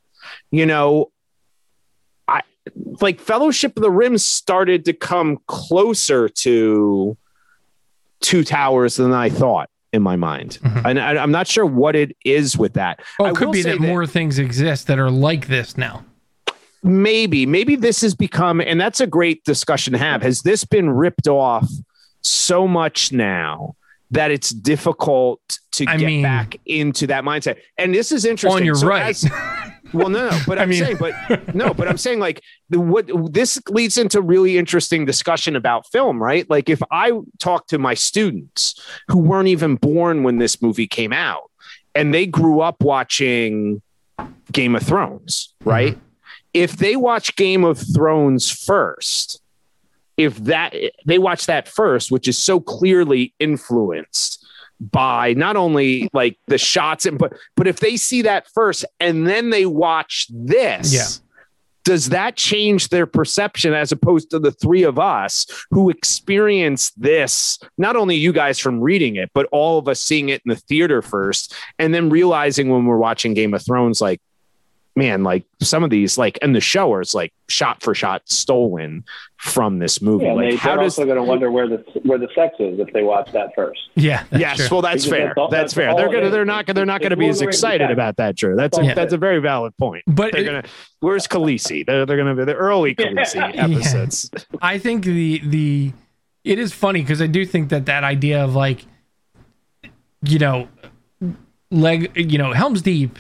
you know, I like Fellowship of the Ring started to come closer to Two Towers than I thought in my mind. Mhm. And I, I'm not sure what it is with that. I it could be say that more things exist that are like this now maybe maybe this has become and that's a great discussion to have has this been ripped off so much now that it's difficult to I get mean- back into that mindset. And this is interesting. on your So right. as- well no no but I i'm mean- saying but no but i'm saying like the, what this leads into really interesting discussion about film right? Like if i talk to my students who weren't even born when this movie came out and they grew up watching game of thrones right? Mm-hmm. If they watch Game of Thrones first, if that they watch that first, which is so clearly influenced by not only like the shots and but but if they see that first and then they watch this, Yeah. does that change their perception as opposed to the three of us who experienced this? Not only you guys from reading it, but all of us seeing it in the theater first, and then realizing when we're watching Game of Thrones, like man, like some of these, like, and the show is like shot for shot stolen from this movie. Yeah, like, they, how they're does? also going to wonder where the where the sex is if they watch that first. yeah Yes, true. well, that's Because fair. that's all- that's that's fair. all They're gonna. They're not. They're not gonna be as Lord of the Rings excited about that, Drew. That's a, Yeah. that's a very valid point. but They're it- gonna. Where's Khaleesi? They're they're gonna be the early Khaleesi Yeah. episodes. I think the the it is funny because I do think that that idea of like you know leg you know Helm's Deep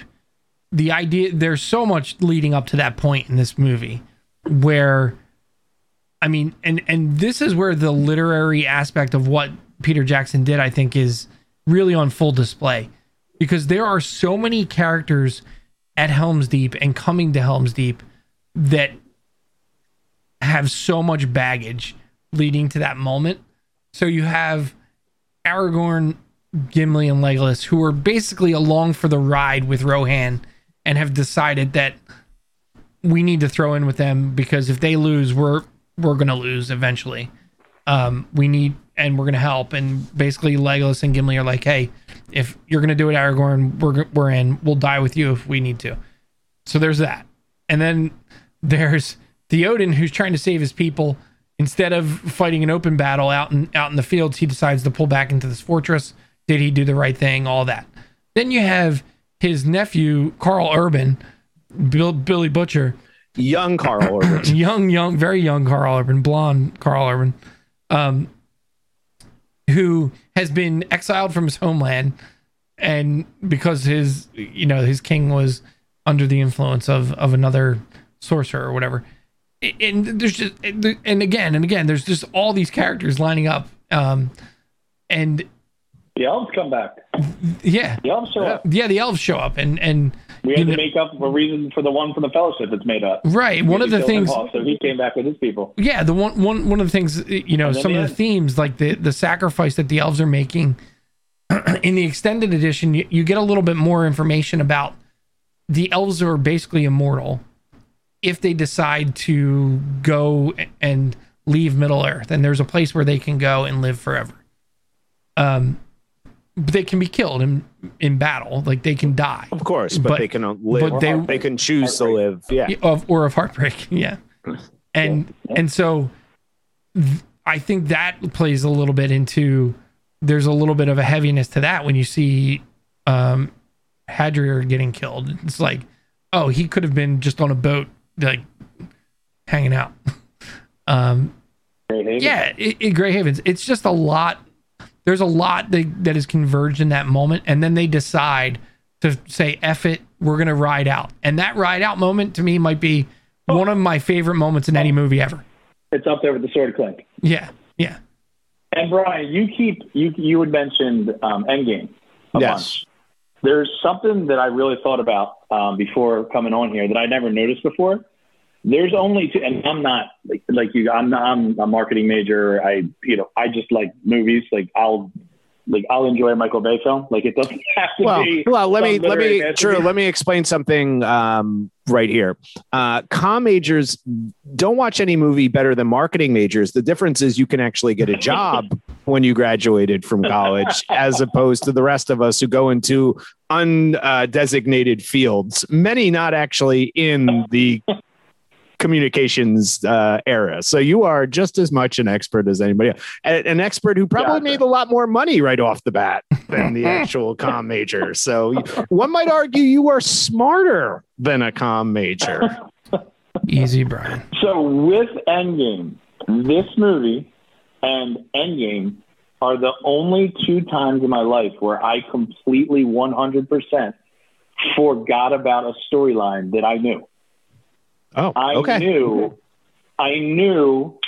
the idea there's so much leading up to that point in this movie where I mean and and this is where the literary aspect of what Peter Jackson did I think is really on full display because there are so many characters at Helm's Deep and coming to Helm's Deep that have so much baggage leading to that moment. So you have Aragorn, Gimli, and Legolas who are basically along for the ride with Rohan and have decided that we need to throw in with them because if they lose, we're we're gonna lose eventually. Um, we need and we're gonna help. And basically, Legolas and Gimli are like, hey, if you're gonna do it, Aragorn, we're we're in. We'll die with you if we need to. So there's that. And then there's Theoden who's trying to save his people instead of fighting an open battle out in out in the fields, he decides to pull back into this fortress. Did he do the right thing? All that. Then you have his nephew Karl Urban, Bill, Billy Butcher, Young Karl Urban. young, young, very young Karl Urban, blonde Karl Urban, um, who has been exiled from his homeland, and because his, you know, his king was under the influence of of another sorcerer or whatever. And there's just, and again and again, there's just all these characters lining up, um, and The elves come back. yeah, The elves show up. yeah, the elves show up, and and We had know- to make up a reason for the one from the fellowship that's made up. right. One of the We killed him things, off, so he came back with his people. yeah the one one one of the things you know some of the end. themes like the the sacrifice that the elves are making in the extended edition you, you get a little bit more information about the elves are basically immortal if they decide to go and leave middle earth and there's a place where they can go and live forever um they can be killed in in battle. Like they can die. Of course, but, But- they can live. but they- they can choose to live. Yeah. of or of heartbreak. Yeah. And and so th- i think that plays a little bit into there's a little bit of a heaviness to that when you see um Haldir getting killed. It's like oh he could have been just on a boat like hanging out. Um yeah it, it, gray havens it's just a lot there's a lot that, that is converged in that moment and then they decide to say F it we're gonna ride out and that ride out moment to me might be one of my favorite moments in any movie ever It's up there with the sword clink. yeah yeah And Brian, you keep you you had mentioned um, Endgame. a Yes. bunch. There's something that I really thought about um, before coming on here that I never noticed before. There's only two, and I'm not like, like you. I'm not, I'm a marketing major. I you know I just like movies. Like I'll like I'll enjoy a Michael Bay film. Like it doesn't have to Well, be. well, let me let me Drew, let me explain something um, right here. Uh, com majors don't watch any movie better than marketing majors. The difference is you can actually get a job when you graduated from college, as opposed to the rest of us who go into undesignated fields. Many not actually in the communications uh, era. So you are just as much an expert as anybody else. A- An expert who probably Gotcha. made a lot more money right off the bat than the actual com major. So one might argue you are smarter than a com major. easy brian So with Endgame, this movie and Endgame are the only two times in my life where I completely 100% forgot about a storyline that I knew. Oh, I okay. knew, I knew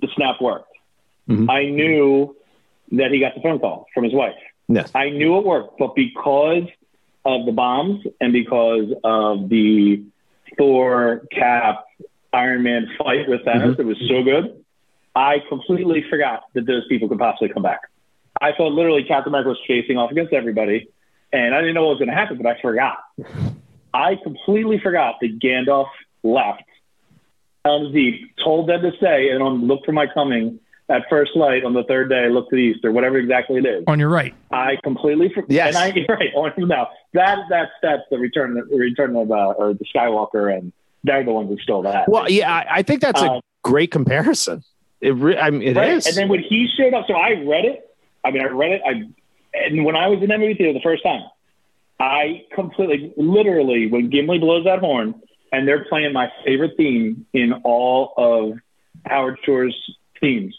the snap worked. Mhm. I knew that he got the phone call from his wife. Yes. I knew it worked, but because of the bombs and because of the Thor, Cap, Iron Man fight with Thanos, it was so good. I completely forgot that those people could possibly come back. I thought literally Captain America was facing off against everybody, and I didn't know what was going to happen, but I forgot. I completely forgot that Gandalf left. Helm's Deep told them to stay and on look for my coming at first light on the third day, look to the east or whatever exactly it is. on your right I completely forgot. Yes. And I, right. On now, that that's that's the return the return of uh, or the Skywalker, and they're the ones who stole that. Well, yeah, I, I think that's a Um, great comparison. It, re- I mean, it is. right. And then when he showed up, so I read it. I mean, I read it. I and when I was in that movie theater the first time, I completely, literally, when Gimli blows that horn and they're playing my favorite theme in all of Howard Shore's themes.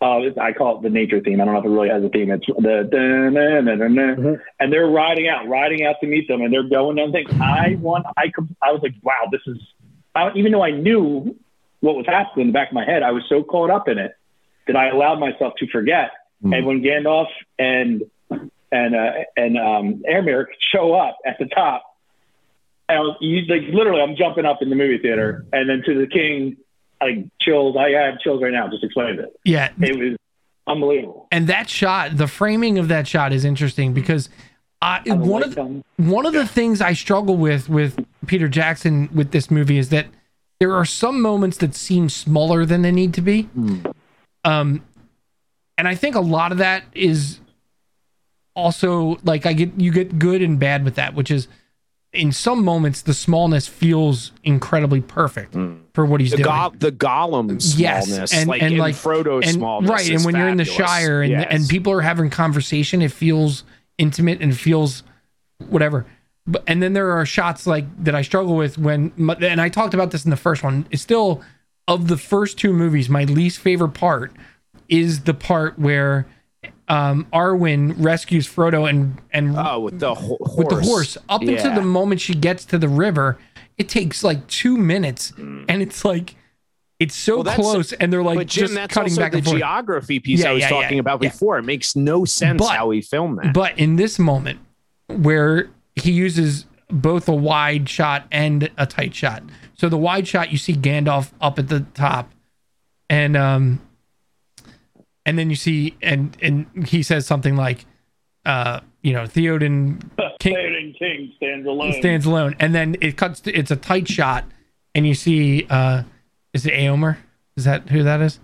Uh, I call it the nature theme. I don't know if it really has a theme. It's the dun. and they're riding out, riding out to meet them, and they're going down things. I want. I I was like, wow, this is. I, even though I knew what was happening in the back of my head, I was so caught up in it that I allowed myself to forget. Mhm. And when Gandalf and and uh, and um, Aramir show up at the top, I was, you, like literally, I'm jumping up in the movie theater, and then to the king, like chills. I have chills right now. Just explained it. yeah It was unbelievable. and that shot the framing of that shot is interesting because I, I one like of them. one of the things I struggle with with Peter Jackson with this movie is that there are some moments that seem smaller than they need to be. Um, and I think a lot of that is also like I get you get good and bad with that, which is in some moments the smallness feels incredibly perfect hmm. for what he's The, doing. go- the Gollum Yes, smallness, and- like and, in like- Frodo's and smallness, right, and when you're in the. Shire and Yes. and people are having conversation, it feels intimate and feels whatever. But and then there are shots like that I struggle with when, and I talked about this in the first one. It's still of the first two movies, my least favorite part is the part where um, Arwen rescues Frodo and and oh, with the ho- horse, with the horse up Yeah. until the moment she gets to the river it takes like two minutes and it's like it's so. Well, close and they're like but Jim, just that's cutting also back the geography piece Yeah, I was yeah, talking about before. It makes no sense But- how he filmed that. but in this moment where he uses both a wide shot and a tight shot so the wide shot you see gandalf up at the top and um and then you see and and he says something like uh you know theoden king Theoden King stands alone. stands alone, and then it cuts. To, it's a tight shot, and you see, uh, is it Eomer? Is that who that is?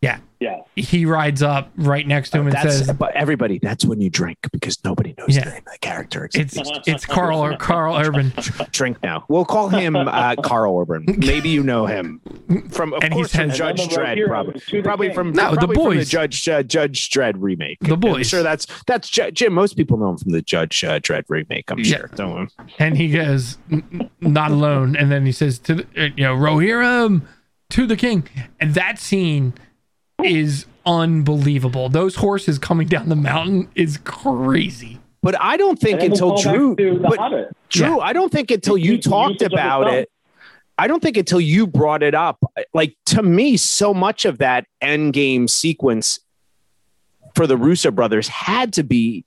Yeah, yeah. he rides up right next to him and says, but everybody, that's when you drink because nobody knows Yeah. the name of the character. except "It's it's Carl or Karl Urban," drink now. We'll call him uh, Karl Urban. Maybe you know him from, of And he course, from Judge Another Dredd, hero probably, probably from No, The probably from the Boys. Judge uh, Judge Dredd remake. The I'm sure that's that's Ju- Jim. Most people know him from the Judge uh, Dredd remake. I'm Yeah. sure. Don't and he goes, "N- n- "Not alone," and then he says to the, uh, you know Rohirrim to the king, and that scene is unbelievable. Those horses coming down the mountain is crazy. But I don't think until we'll Drew. back to the but Hobbit. Drew, I don't think until you You- you talked usage about it. I don't think until you brought it up. Like to me, so much of that end game sequence for the Russo brothers had to be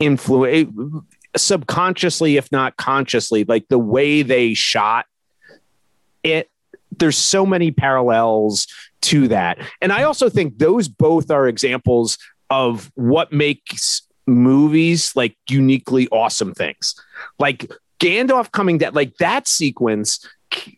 influenced eh, subconsciously, if not consciously, like the way they shot it. There's so many parallels to that. And I also think those both are examples of what makes movies like uniquely awesome things. Like Gandalf coming down, like that sequence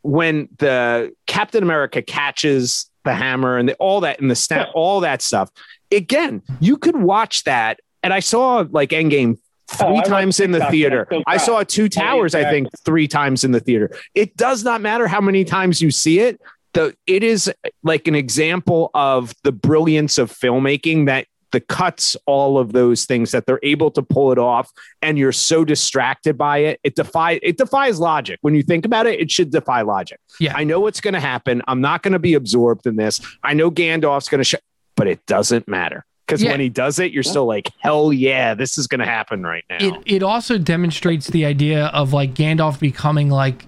when the Captain America catches the hammer and the, all that and the snap, all that stuff. Again, you could watch that. And I saw like Endgame Oh, three times in the theater. so I saw Two Towers, I think, three times in the theater. It does not matter how many times you see it. The it is like an example of the brilliance of filmmaking that the cuts, all of those things that they're able to pull it off, and you're so distracted by it. It defies it defies logic. When you think about it, it should defy logic. Yeah. I know what's going to happen. I'm not going to be absorbed in this. I know Gandalf's going to, sh- but it doesn't matter because Yeah. when he does it, you're still like, hell yeah, this is going to happen right now. It it also demonstrates the idea of like Gandalf becoming like.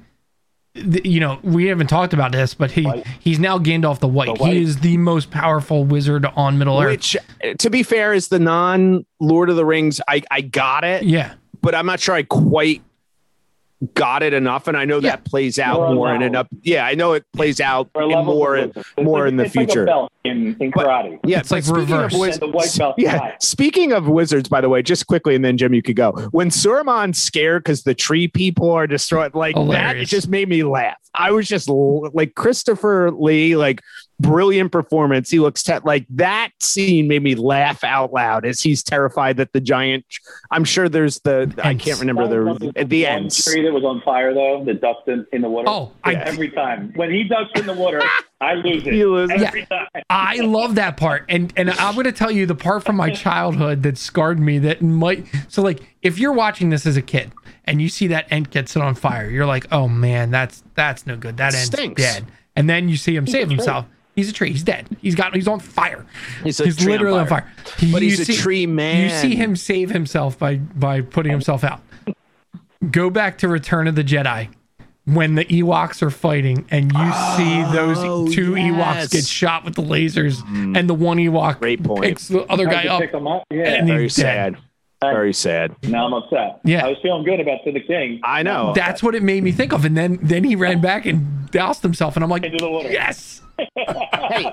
You know, we haven't talked about this, but he White. he's now Gandalf the White. The White. He is the most powerful wizard on Middle Earth. Which, to be fair, is the non Lord of the Rings. I I got it, Yeah, but I'm not sure I quite got it enough. And I know Yeah. that plays out More more in an up. Yeah, I know it plays out in more of wisdom. It's more like- in the it's like a future. belt in, in But- karate. Yeah, It's like but speaking of reverse. wiz- white belt yeah. guy. Speaking of wizards, by the way, just quickly, and then Jim, you could go. When Saruman's scared because the tree people are destroyed, like that, it just made me laugh. I was just like Christopher Lee, like brilliant performance. He looks te- like that scene made me laugh out loud as he's terrified that the giant. I'm sure there's the I can't remember the That the one ends. tree that was on fire though, the dust in, in the water. Oh, I- every time when he ducks in the water, I lose it. You lose it. every time. I love that part, and and I'm gonna tell you the part from my childhood that scarred me. That might so like if you're watching this as a kid and you see that Ent get set on fire, you're like, oh man, that's that's no good. That Ent's Stinks. dead. And then you see him save himself. He's a tree. He's dead. He's got. He's on fire. He's, a He's tree literally on fire. But You he's a see- tree man. You see him save himself by by putting himself out. Go back to Return of the Jedi when the Ewoks are fighting and you see Oh, those two yes. Ewoks get shot with the lasers and the one Ewok Great point. picks the other guy up. pick him up. Yeah. And Very he's dead. Sad. Very sad. now I'm upset. Yeah. I was feeling good about to the king. I know. That's what it made me think of. And then then he ran back and doused himself. And I'm like, Into the water. yes. hey,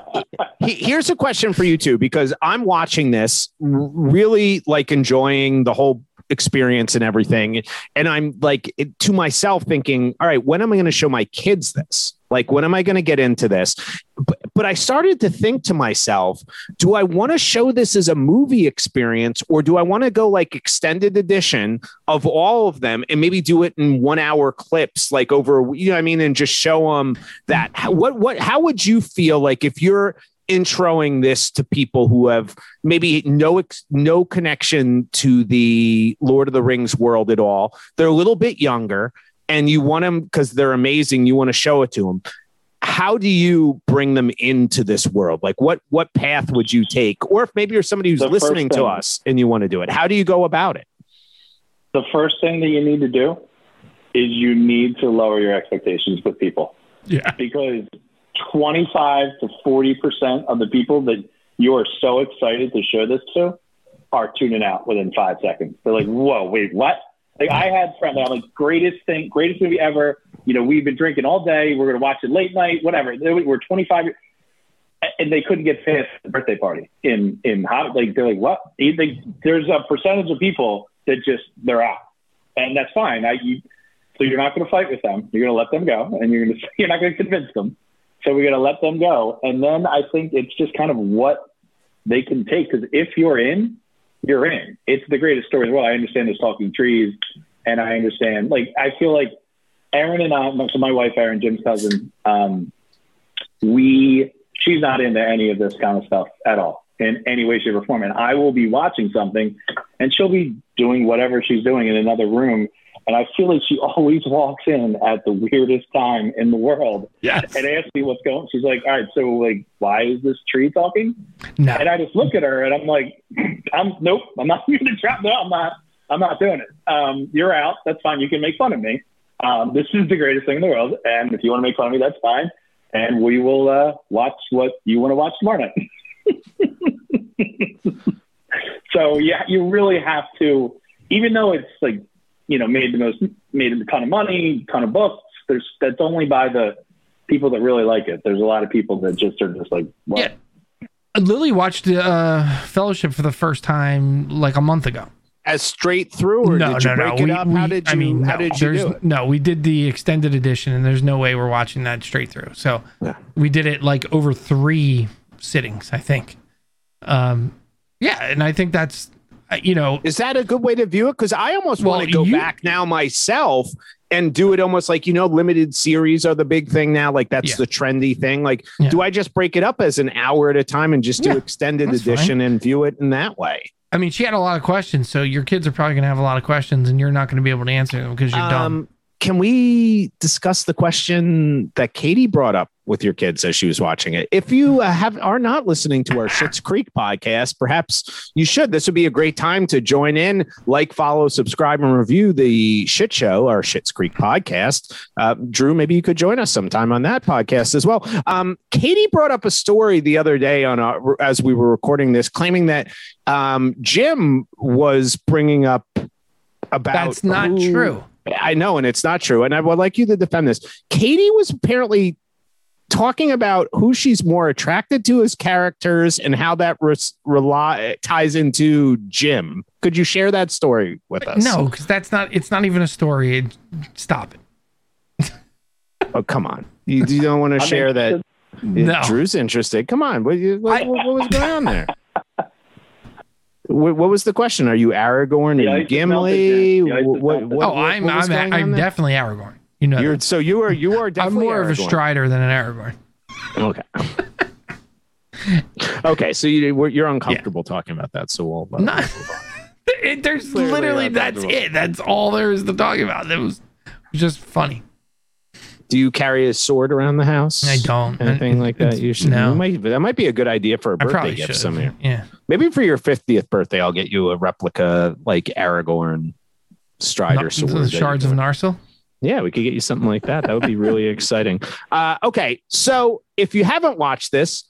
he, here's a question for you too, because I'm watching this, really like enjoying the whole experience and everything, and I'm like it, to myself thinking, all right, when am I going to show my kids this? Like, when am I going to get into this? But, but I started to think to myself, do I want to show this as a movie experience or do I want to go like extended edition of all of them and maybe do it in one hour clips, like over, you know I mean? And just show them that. What, what, how would you feel like if you're introing this to people who have maybe no no connection to the Lord of the Rings world at all. They're a little bit younger, and you want them because they're amazing. You want to show it to them. How do you bring them into this world? Like, what what path would you take? Or if maybe you're somebody who's The listening first to us and you want to do it, how do you go about it? The first thing that you need to do is you need to lower your expectations with people. Yeah. because 25 to 40 percent of the people that you are so excited to show this to are tuning out within five seconds. They're like, "Whoa, wait, what?" Like I had friends, I'm like, "Greatest thing, greatest movie ever." You know, we've been drinking all day. We're gonna watch it late night, whatever. We're 25, and they couldn't get past the birthday party in in how like they're like, "What?" They, there's a percentage of people that just they're out, and that's fine. I, you, so you're not going to fight with them. You're going to let them go, and you're going to you're not going to convince them. So we're going to let them go, and then I think it's just kind of what they can take. Because if you're in, you're in. It's the greatest story the world. I understand there's talking trees, and I understand. Like I feel like Erin and I, so my wife Erin, Jim's cousin, um, we she's not into any of this kind of stuff at all in any way, shape, or form. And I will be watching something, and she'll be doing whatever she's doing in another room. And I feel like she always walks in at the weirdest time in the world Yes. and asks me what's going. on. She's like, "All right, so like, why is this tree talking?" No. And I just look at her and I'm like, "I'm nope, I'm not going to drop. No, I'm not. I'm not doing it. Um, you're out. That's fine. You can make fun of me. Um, this is the greatest thing in the world. And if you want to make fun of me, that's fine. And we will uh, watch what you want to watch tomorrow night." so yeah, you really have to, even though it's like, you know, made the most, made a ton of money, ton of books. There's that's only by the people that really like it. There's a lot of people that just are just like, well, Yeah. Lily watched uh, Fellowship for the first time like a month ago. As straight through, or no, did you no, break no. it We- up? we- how did you? I mean, how no, did you there's- do it? No, we did the extended edition, and there's no way we're watching that straight through. So Yeah. we did it like over three sittings, I think. Um, yeah, and I think that's uh, you know Is that a good way to view it? Because I almost Well, want to go you- back now myself and do it almost like you know limited series are the big thing now. Like that's Yeah. the trendy thing. Like, Yeah. do I just break it up as an hour at a time and just do Yeah, extended edition and view it in that way? I mean, she had a lot of questions, so your kids are probably going to have a lot of questions, and you're not going to be able to answer them because you're dumb. Um, can we discuss the question that Katie brought up with your kids as she was watching it? If you uh, have are not listening to our Schitt's Creek podcast, perhaps you should. This would be a great time to join in, like, follow, subscribe, and review the Shit Show, our Schitt's Creek podcast. Uh, Drew, maybe you could join us sometime on that podcast as well. Um, Katie brought up a story the other day on our, as we were recording this, claiming that um, Jim was bringing up about That's not true. I know, and it's not true. And I would like you to defend this. Katie was apparently talking about who she's more attracted to as characters and how that res- rely ties into Jim. Could you share that story with us? No, because that's not. It's not even a story. It- Stop it. Oh, come on. You, you don't want to I'm share that. interested. No. Drew's interested. Come on. What, what, I- what, what was going on there? What, what was the question? Are you Aragorn? Are Yeah, you Gimli? Yeah, I just What- what- melted. what- oh, I'm what I'm I'm definitely Aragorn. You know, You're so you are you are definitely. I'm more of a Strider than an Aragorn. Okay. okay, so you you're uncomfortable talking about that, so we'll. uh, Not, it, there's Clearly literally that's it. That's all there is to talk about. It was, was just funny. Do you carry a sword around the house? I don't. Anything like that? You should. No, you might, that might be a good idea for a birthday gift somewhere. Yeah. Maybe for your fiftieth birthday, I'll get you a replica like Aragorn Strider No, sword. the shards of Narsil. Yeah, we could get you something like that. That would be really exciting. Uh, okay, so if you haven't watched this,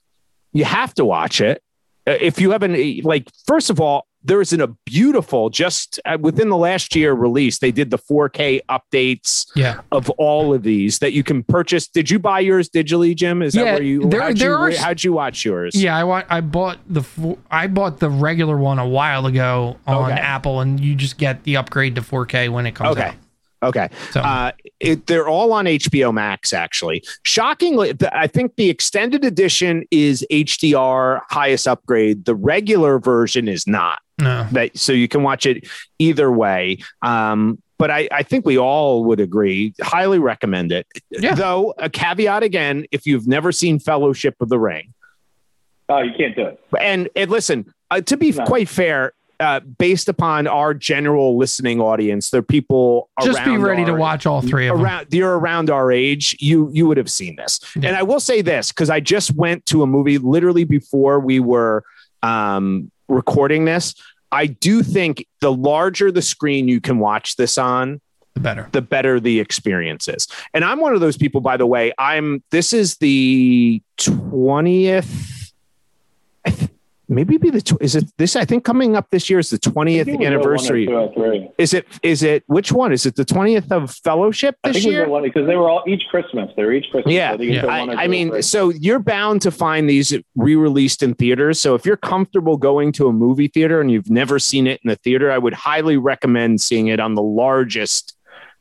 you have to watch it. Uh, If you haven't, like, first of all, there's an, a beautiful just uh, within the last year release. They did the 4K updates Yeah. of all of these that you can purchase. Did you buy yours digitally, Jim? Is that where you? there- how'd, there you are how'd you watch yours? Yeah, I want. I bought the. I bought the regular one a while ago on Okay. Apple, and you just get the upgrade to 4K when it comes Okay. out. Okay. So- Uh, it, they're all on HBO Max, actually. Shockingly, I think the extended edition is HDR highest upgrade. The regular version is not. No. That so you can watch it either way. Um, but I, I think we all would agree. Highly recommend it. Yeah. Though a caveat again, if you've never seen Fellowship of the Ring, Oh, you can't do it. and and listen, uh, to be No. quite fair, uh, based upon our general listening audience, there are people Just be ready to watch all three of them. around you're around our age you you would have seen this Yeah. and i will say this because i just went to a movie literally before we were um recording this i do think the larger the screen you can watch this on The better. the better the experience is and i'm one of those people by the way i'm this is the 20th I th- maybe be the tw- is it this i think coming up this year is the 20th I think it was the anniversary two or three. is it is it which one is it the 20th of fellowship I this think year because they were all each Christmas. They were each Christmas. Yeah. I, Yeah. I, I mean, so you're bound to find these re-released in theaters. So if you're comfortable going to a movie theater and you've never seen it in the theater, I would highly recommend seeing it on the largest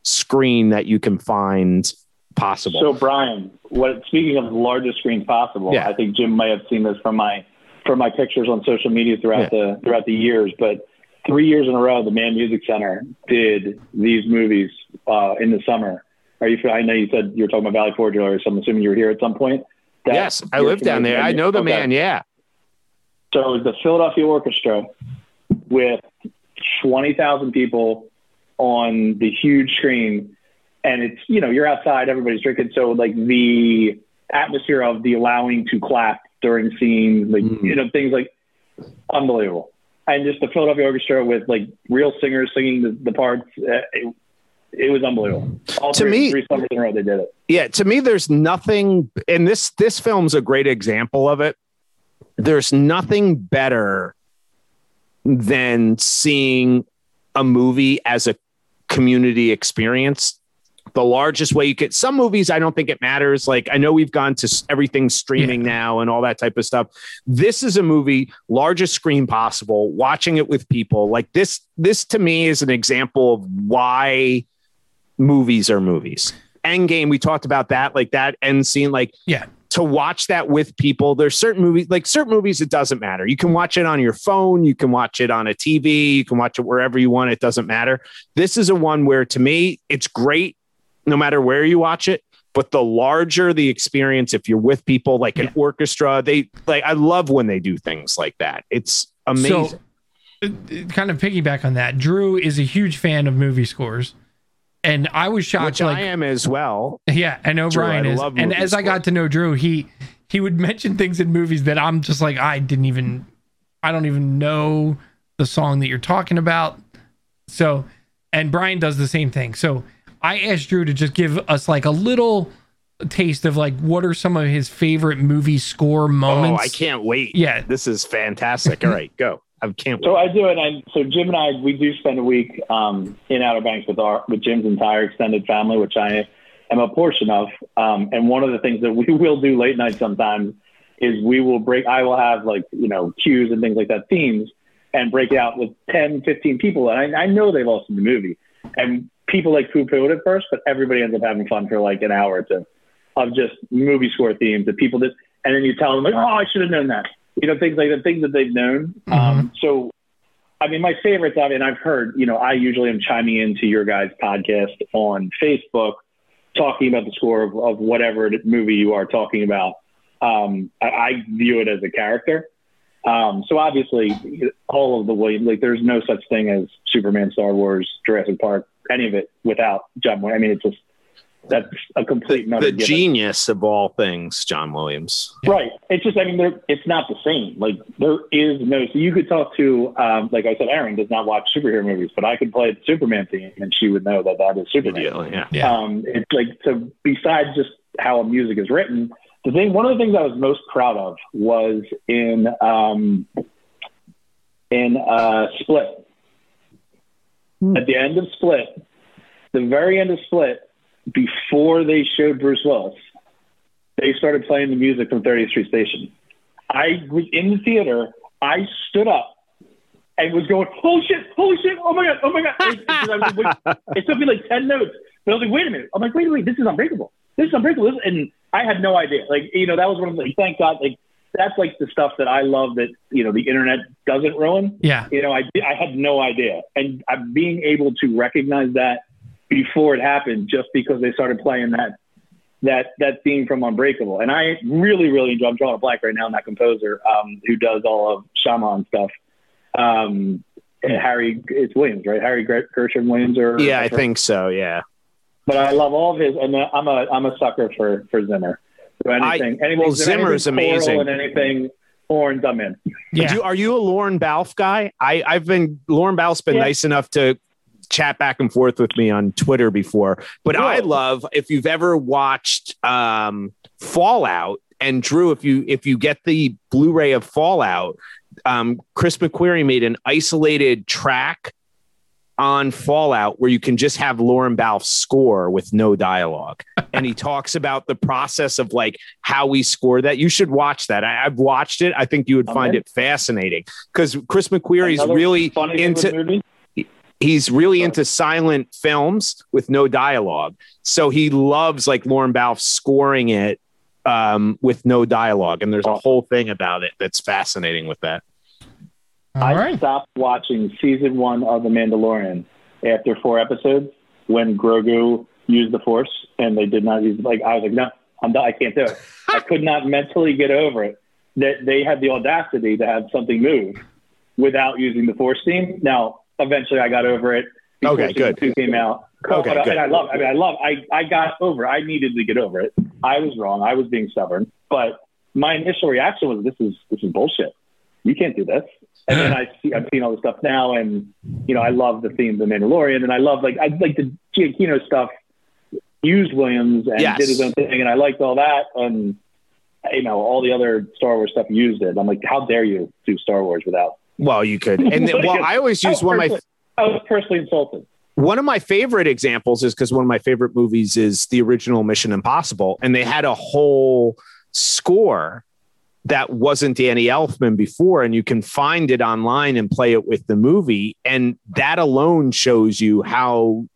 screen that you can find possible. So Brian, what speaking of the largest screens possible, Yeah. I think Jim may have seen this from my from my pictures on social media throughout the throughout the years. But three years in a row, the Mann Music Center did these movies uh, in the summer. Are you? I know you said you were talking about Valley Forge earlier, so I'm assuming you were here at some point. That yes, I live down there. I know the Okay. Mann. Yeah. So it was the Philadelphia Orchestra with 20,000 people on the huge screen. And it's, you know, you're outside, everybody's drinking. So, like, the atmosphere of the allowing to clap during scenes, like, Mm. you know, things like unbelievable. And just the Philadelphia Orchestra with, like, real singers singing the, the parts. Uh, it, it was unbelievable. All To three, me- three summers in a row, they did it. yeah to me there's nothing and this this film's a great example of it there's nothing better than seeing a movie as a community experience the largest way you could some movies i don't think it matters like i know we've gone to everything streaming now and all that type of stuff this is a movie largest screen possible watching it with people like this this to me is an example of why movies are movies Endgame, we talked about that, like that end scene, like Yeah. to watch that with people. There's certain movies, like certain movies, it doesn't matter. You can watch it on your phone, you can watch it on a TV, you can watch it wherever you want. It doesn't matter. This is a one where, to me, it's great no matter where you watch it. But the larger the experience, if you're with people like an Yeah. orchestra, they like. I love when they do things like that. It's amazing. So, kind of piggyback on that, Drew is a huge fan of movie scores. And I was shocked. which like, I am as well. Yeah, I know Drew, Brian I is. And as I got to know Drew, he he would mention things in movies that I'm just like I didn't even I don't even know the song that you're talking about. So, and Brian does the same thing. So, I asked Drew to just give us like a little taste of like what are some of his favorite movie score moments. Oh. I can't wait. Yeah. This is fantastic. All right, go. I can't wait. So I do it. And so Jim and I, we do spend a week um, in Outer Banks with our with Jim's entire extended family, which I am a portion of. Um, and one of the things that we will do late night sometimes is we will break. I will have like you know cues and things like that, themes, and break it out with 10, 15 people. And I, I know they've all seen the movie, and people like poo poo it at first, but everybody ends up having fun for like an hour or two of just movie score themes that people just. And then you tell them like, oh, I should have known that. You know, things like that, things that they've known. Um, so I mean, my favorites, I mean, I've heard, you know, I usually am chiming into your guys' podcast on Facebook, talking about the score of, of whatever movie you are talking about. Um, I, I view it as a character. Um, so obviously, all of the Williams, like, there's no such thing as Superman, Star Wars, Jurassic Park, any of it without John Williams. I mean, it's just that's a complete the, the genius of all things, John Williams. Right. It's just, I mean, there, it's not the same. Like, there is no, so you could talk to, um, like I said, Erin does not watch superhero movies, but I could play the Superman theme and she would know that that is Superman. Immediately, yeah. Yeah. Um, it's like, so besides just how a music is written, the thing, one of the things I was most proud of was in, um, in, uh, Split. Hmm. At the end of Split, the very end of Split, before they showed Bruce Willis, they started playing the music from 30th Street Station. I was in the theater. I stood up and was going, "Holy shit! Holy shit! Oh my god! Oh my god!" It, it, it took me like ten notes, but I was like, "Wait a minute!" I'm like, "Wait, wait! This is unbreakable! This is unbreakable!" This, and I had no idea. Like, you know, that was one of the. Thank God, like that's like the stuff that I love that you know the internet doesn't ruin. Yeah. You know, I I had no idea, and I'm being able to recognize that before it happened, just because they started playing that that that theme from Unbreakable, and I really really enjoy. I'm drawing a black right now, on that composer um, who does all of Shyamalan stuff. Um, Harry, it's Williams, right? Harry Gershon Williams, or yeah, I think so. Yeah. But I love all of his, and I'm a I'm a sucker for for Zimmer. So anything, I, anything, well, Zimmer's anything amazing. And anything horns, I'm in. Yeah. You, are you a Lorne Balfe guy? I I've been Lorne Balfe's been yeah. nice enough to chat back and forth with me on Twitter before. But cool. I love if you've ever watched um, Fallout and Drew, if you if you get the Blu-ray of Fallout, um, Chris McQuarrie made an isolated track on Fallout where you can just have Lorne Balfe score with no dialogue. and he talks about the process of like how we score that. You should watch that. I, have watched it. I think you would find it fascinating because Chris McQuarrie's is really into he's really into silent films with no dialogue. So he loves like Lorne Balfe scoring it um, with no dialogue. And there's a whole thing about it that's fascinating with that. All I right. stopped watching season one of The Mandalorian after four episodes when Grogu used the Force and they did not use like I was like no I'm done I can't do it I could not mentally get over it that they had the audacity to have something move without using the Force theme. Now eventually I got over it. Okay, good. Two came out. Okay, but, uh, good. And I love. I mean, I love. I I got over. I needed to get over it. I was wrong. I was being stubborn. But my initial reaction was, "This is this is bullshit. You can't do this." And then I see, I've seen all the stuff now, and you know, I love the theme of the Mandalorian, and I love like I like the Giacchino stuff. Used Williams and yes. did his own thing, and I liked all that, and you know, all the other Star Wars stuff used it. I'm like, how dare you do Star Wars without? Well, you could, and then, well, I always use one of my. I was personally insulted. One of my favorite examples is because one of my favorite movies is the original Mission Impossible, and they had a whole score that wasn't Danny Elfman before, and you can find it online and play it with the movie. And that alone shows you how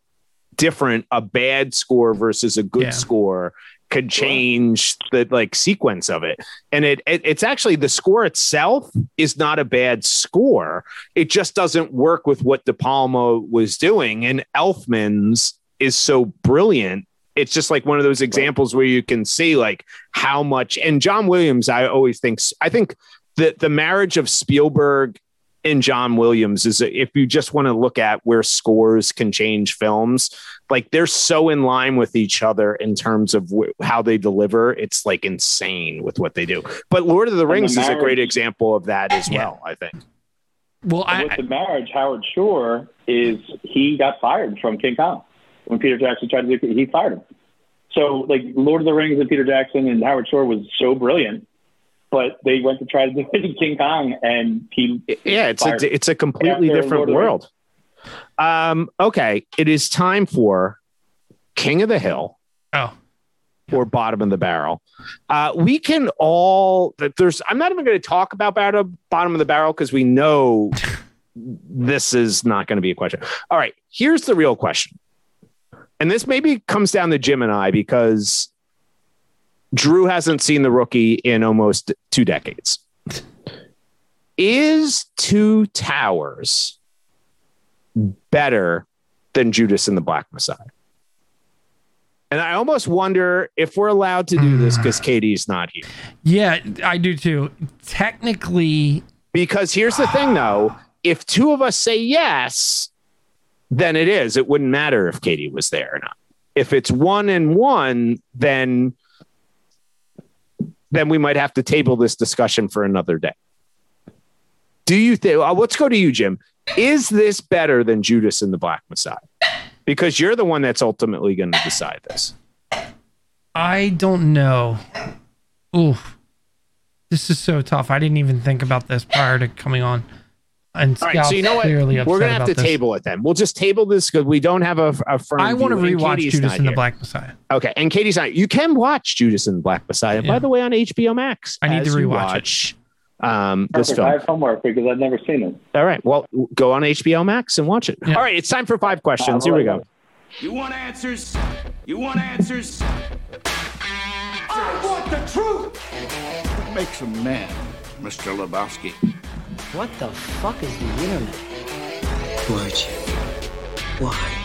different a bad score versus a good yeah. score could change the like sequence of it. And it, it, it's actually the score itself is not a bad score. It just doesn't work with what De Palma was doing. And Elfman's is so brilliant it's just like one of those examples where you can see like how much and John Williams I always think I think that the marriage of Spielberg and John Williams is uh, if you just want to look at where scores can change films like they're so in line with each other in terms of wh- how they deliver. It's like insane with what they do. But Lord of the Rings the is a great example of that as well I think. Well I, with the marriage Howard Shore is he got fired from King Kong when Peter Jackson tried to do it, he fired him. So like Lord of the Rings and Peter Jackson and Howard Shore was so brilliant, but they went to try to do it in King Kong and he Yeah, it's a it's a completely different world. Um, okay, it is time for King of the Hill. Oh. Or bottom of the barrel. Uh, we can all that there's I'm not even going to talk about bottom of the barrel because we know this is not going to be a question. All right, here's the real question and this maybe comes down to Jim and I because Drew hasn't seen the rookie in almost two decades. Is Two Towers better than Judas and the Black Messiah? And I almost wonder if we're allowed to do this because hmm. Katie's not here. Yeah, I do too. Technically, because here's the thing though ah. if two of us say yes, then it is. It wouldn't matter if Katie was there or not. If it's one and one, then then we might have to table this discussion for another day. Do you think? Uh, let's go to you, Jim. Is this better than Judas and the Black Messiah? Because you're the one that's ultimately going to decide this. I don't know. Oof. This is so tough. I didn't even think about this prior to coming on. And All right, so you know what? We're gonna have to this. table it then. We'll just table this because we don't have a, a firm. I want to rewatch Katie's Judas and the Black Messiah. Okay, and Katie's not. You can watch Judas and the Black Messiah, yeah. by the way, on HBO Max. I need to rewatch it. Um, this Perfect. film. I have homework because I've never seen it. All right. Well, go on HBO Max and watch it. Yeah. All right. It's time for five questions. Here we go. You want answers? You want answers? I want the truth! What makes a man, Mr. Lebowski? What the fuck is the internet? Why'd you? Why?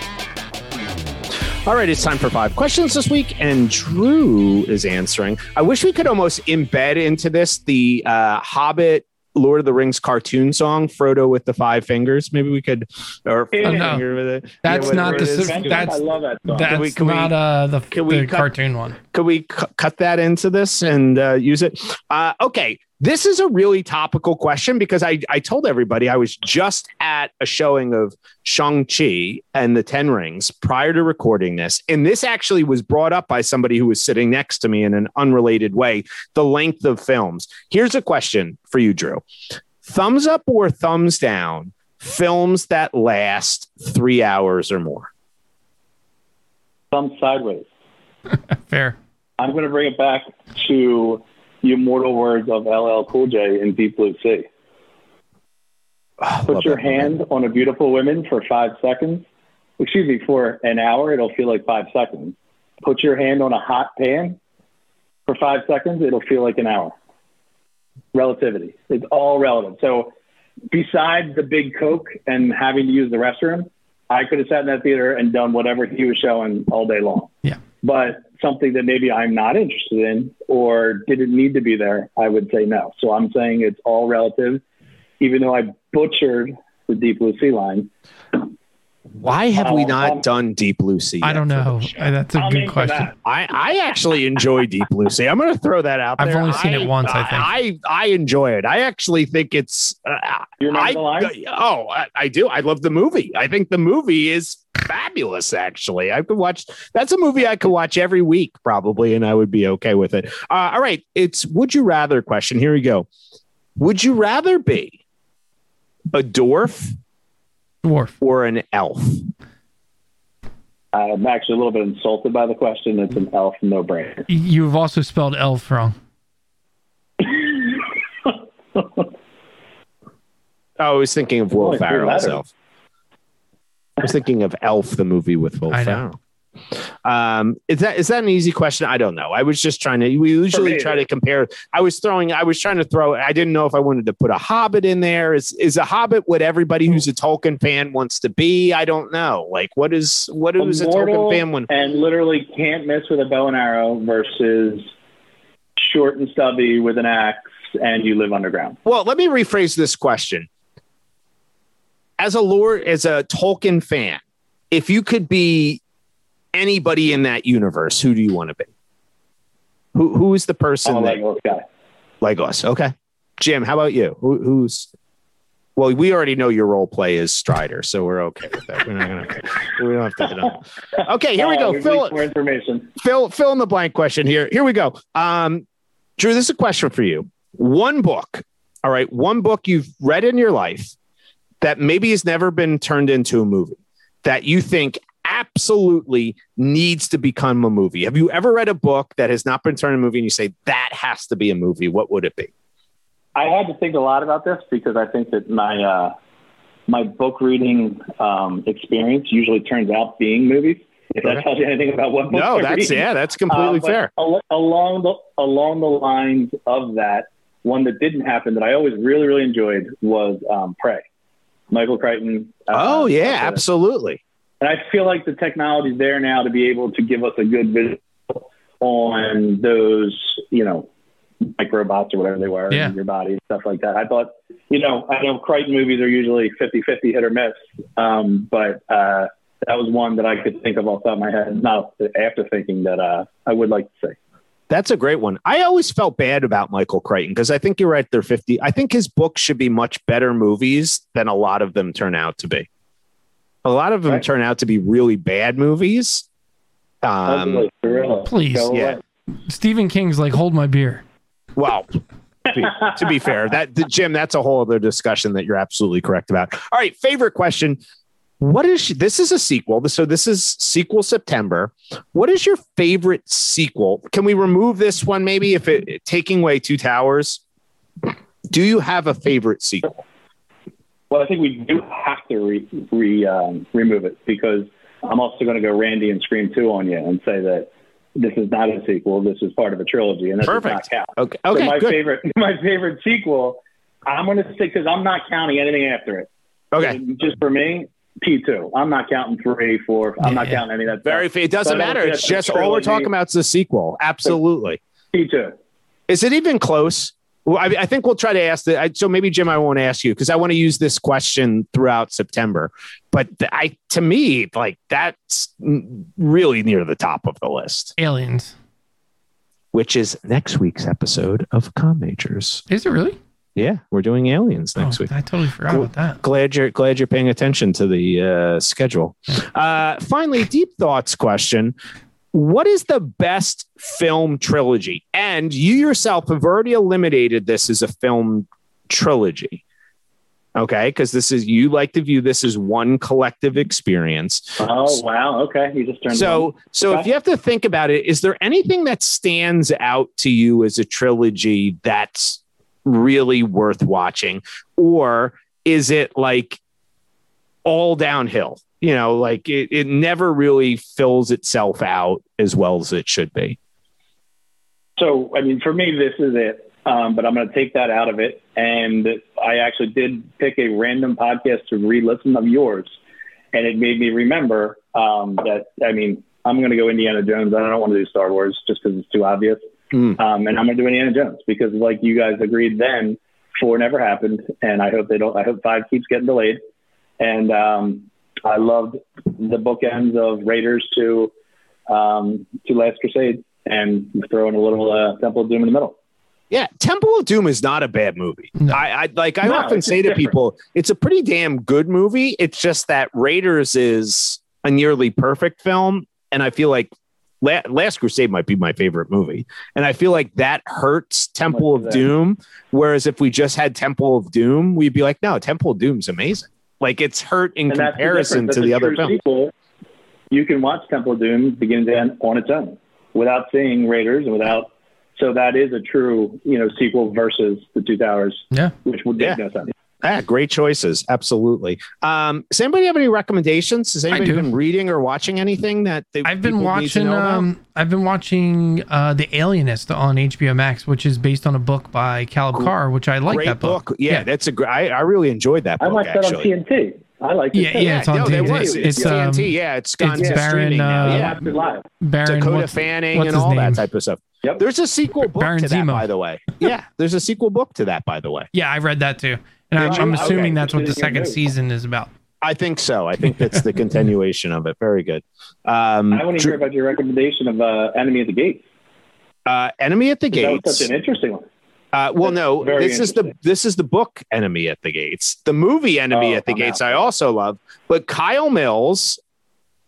All right. It's time for five questions this week, and Drew is answering. I wish we could almost embed into this the uh, Hobbit. Lord of the Rings cartoon song, Frodo with the five fingers. Maybe we could, or Oh, no. finger with it. That's Yeah, not the it is. that's- I love that song. That's we- can we- not uh, the, can we the cut- cartoon one. could we cu- cut that into this and uh, use it? Uh, okay, this is a really topical question because I, I told everybody I was just at a showing of Shang-Chi and the Ten Rings prior to recording this. And this actually was brought up by somebody who was sitting next to me in an unrelated way the length of films. Here's a question for you, Drew thumbs up or thumbs down films that last three hours or more? Thumb sideways. Fair. I'm going to bring it back to the immortal words of LL Cool J in Deep Blue Sea. Oh, Put your hand on a beautiful woman for five seconds. Excuse me, for an hour, it'll feel like five seconds. Put your hand on a hot pan for five seconds, it'll feel like an hour. Relativity. It's all relative. So, besides the big Coke and having to use the restroom, I could have sat in that theater and done whatever he was showing all day long. Yeah. But something that maybe I'm not interested in or didn't need to be there, I would say no. So I'm saying it's all relative. Even though I butchered the Deep Blue Sea line, Why have we not um, done Deep Blue Sea? I don't know. the? Uh, That's a I'm good question. that. I, I actually enjoy Deep Blue Sea. I'm going to throw that out I've there. only seen it once, I think. I, I enjoy it. I actually think it's. Uh, You remember I, the? Oh, I, I do. I love the movie. I think the movie is fabulous. Actually, I could watch. That's a movie I could watch every week probably, and I would be okay with it. Uh, all right, it's would you rather question. Here we go. Would you rather be a dwarf Dwarf. or an elf? I'm actually a little bit insulted by the question. It's an elf no brainer. You've also spelled elf wrong. I was thinking of Will Only three Ferrell's letters. Elf. I was thinking of Elf, the movie with Will I. Ferrell. Um, is that is that an easy question? I don't know. I was just trying to. We usually try to compare. I was throwing. I was trying to throw. I didn't know if I wanted to put a Hobbit in there. Is is a Hobbit what everybody who's a Tolkien fan wants to be? I don't know. Like what is what is a Tolkien fan when? and literally can't miss with a bow and arrow versus short and stubby with an axe and you live underground. Well, let me rephrase this question. As a lord, as a Tolkien fan, if you could be anybody in that universe, who do you want to be? Who who is the person a that Legolas guy. us? Okay, Jim, how about you? Who, who's well, we already know your role play is Strider, so we're okay with that. We're not gonna. We don't have to. no. Okay, here we Uh, go. we've Fill more information. fill fill in the blank question here. Here we go. Um, Drew, this is a question for you. One book, all right, one book you've read in your life that maybe has never been turned into a movie that you think absolutely needs to become a movie. Have you ever read a book that has not been turned into a movie and you say that has to be a movie? What would it be? I had to think a lot about this because I think that my uh, my book reading um, experience usually turns out being movies. If that tells you anything about what books No, that's read. yeah, that's completely Uh, fair. al- along the along the lines of that, one that didn't happen that I always really really enjoyed was um, Prey. Michael Crichton. uh, Oh yeah, uh, absolutely. And I feel like the technology's there now to be able to give us a good visual on those, you know, microbots or whatever they were Yeah. in your body and stuff like that. I thought, you know, I know Crichton movies are usually 50-50 hit or miss, um, but uh, that was one that I could think of off the top of my head, not after thinking that uh, I would like to say. That's a great one. I always felt bad about Michael Crichton because I think you're right. They're 50. I think his books should be much better movies than a lot of them turn out to be. A lot of them Right. turn out to be really bad movies. Um, Ugly gorilla. please, Go yeah. away. Stephen King's like, hold my beer. well, to be, to be fair, that the, Jim, that's a whole other discussion that you're absolutely correct about. All right, favorite question. What is this is a sequel. So this is sequel September. What is your favorite sequel? Can we remove this one maybe if it taking away two towers? Do you have a favorite sequel? Well, I think we do have to re, re um, remove it because I'm also going to go Randy and Scream Two on you and say that this is not a sequel. This is part of a trilogy, and that does not Perfect. count. Okay. So my good. favorite, my favorite sequel. I'm going to say because I'm not counting anything after it. Okay. Just for me, T2. I'm not counting three, four. I'm not counting any of that. Very. stuff. It doesn't But matter. It's just all we're talking about is the sequel. Absolutely. T2. Is it even close? Well, I, I think we'll try to ask that. So maybe Jim, I won't ask you because I want to use this question throughout September. But the, I, to me, like that's really near the top of the list, Aliens. which is next week's episode of Com Majors. Is it really? Yeah, we're doing aliens next Oh, week. I totally forgot Cool. about that. Glad you're glad you're paying attention to the uh, schedule. Uh, finally, deep thoughts question: What is the best film trilogy? And you yourself have already eliminated this as a film trilogy. Okay, because this is you like to view this as one collective experience. Oh wow. Okay. You just turned. it on. So, so if you have to think about it, is there anything that stands out to you as a trilogy that's really worth watching, or is it like all downhill? You know, like it, it never really fills itself out as well as it should be. So, I mean, for me, this is it. Um, but I'm going to take that out of it. And I actually did pick a random podcast to re-listen of yours, and it made me remember um, that. I mean, I'm going to go Indiana Jones. I don't want to do Star Wars just because it's too obvious. Mm. Um, and I'm going to do Indiana Jones because, like you guys agreed then, four never happened, and I hope they don't. I hope five keeps getting delayed. And um, I loved the bookends of Raiders to um, to Last Crusade, and throw in a little uh, Temple of Doom in the middle. Yeah, Temple of Doom is not a bad movie. No. I, I like. I No, often it's say to people, it's a pretty damn good movie. It's just that Raiders is a nearly perfect film, and I feel like La- Last Crusade might be my favorite movie, and I feel like that hurts Temple of of that. Doom. Whereas if we just had Temple of Doom, we'd be like, no, Temple of Doom's amazing. Like it's hurt in And that's the comparison to the other true films. sequel, you can watch Temple of Doom begin to end on its own without seeing Raiders and without. So that is a true, you know, sequel versus the Two Towers, Yeah. which would make Yeah. no sense. Ah, great choices. Absolutely. Um, does anybody have any recommendations? Has anybody been reading or watching anything that they, I've been people need to watching. know about? Um, I've been watching uh, The Alienist on HBO Max, which is based on a book by Caleb Cool. Carr, which I like great that book. Yeah, that's a great. I, I really enjoyed that I book. watched that on actually. TNT. I like it. Yeah, too. yeah, it's on no, TNT. was. It's, It's, um, TNT. Yeah, it's gone it's to Baron, streaming uh, I yeah, watched live. Baron. Dakota what's- Fanning what's and all name? that type of stuff. Yep. There's a sequel book Baron to that, Zemo. by the way. Yeah, there's a sequel book to that, by the way. Yeah, I read that too, and I'm, I'm assuming Okay. that's what the second season is about. I think so. I think that's the continuation of it. Very good. Um, I want to hear about your recommendation of uh, Enemy at the Gates. uh, Enemy at the That was Gates. such an interesting one. Uh, well, no, this is the this is the book Enemy at the Gates. The movie Enemy Oh, at the I'm Gates out. I also love, but Kyle Mills,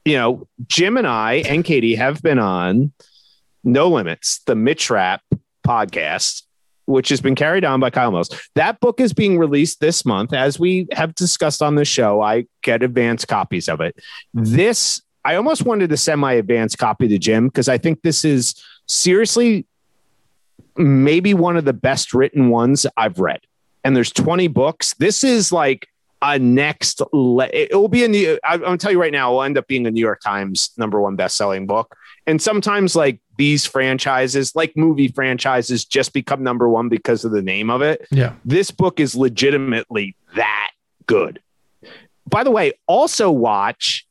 you know, Jim and I and Katie have been on No Limits, the Mitch Rapp podcast, which has been carried on by Kyle Mills. That book is being released this month, as we have discussed on the show. I get advanced copies of it. This I almost wanted to send my advanced copy to Jim because I think this is seriously maybe one of the best written ones I've read. And there's 20 books. This is like a next. Le- it will be in the. I'm gonna tell you right now. It will end up being a New York Times number one best selling book. And sometimes like these franchises, like movie franchises, just become number one because of the name of it. Yeah. This book is legitimately that good. By the way, also watch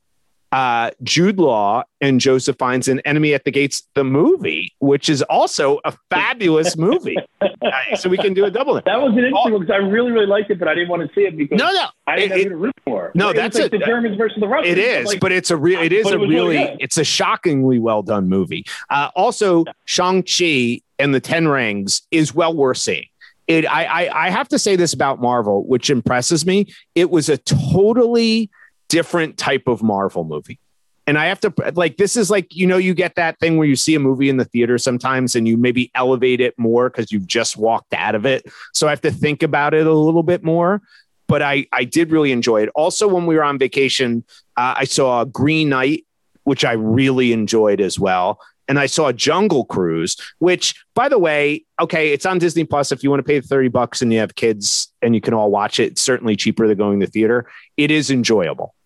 uh, Jude Law and Joseph Fiennes an Enemy at the Gates, the movie, which is also a fabulous movie. Uh, so we can do a double. That was an interesting one because I really, really liked it, but I didn't want to see it because No, no, I didn't it- know it- who to root for. No, It that's like a- the Germans versus the Russians. It is, Like, but it's a real. It is a it really really. it's a shockingly well done movie. Uh, also, Shang Chi and the Ten Rings is well worth seeing. It. I, I. I have to say this about Marvel, which impresses me. It was a totally different type of Marvel movie. And I have to like this is like you know you get that thing where you see a movie in the theater sometimes and you maybe elevate it more because you've just walked out of it. So I have to think about it a little bit more. But I I did really enjoy it. Also, when we were on vacation, uh, I saw Green Knight, which I really enjoyed as well. and I saw Jungle Cruise, which, by the way, okay, it's on Disney Plus. If you want to pay 30 bucks and you have kids and you can all watch it, it's certainly cheaper than going to the theater. It is enjoyable.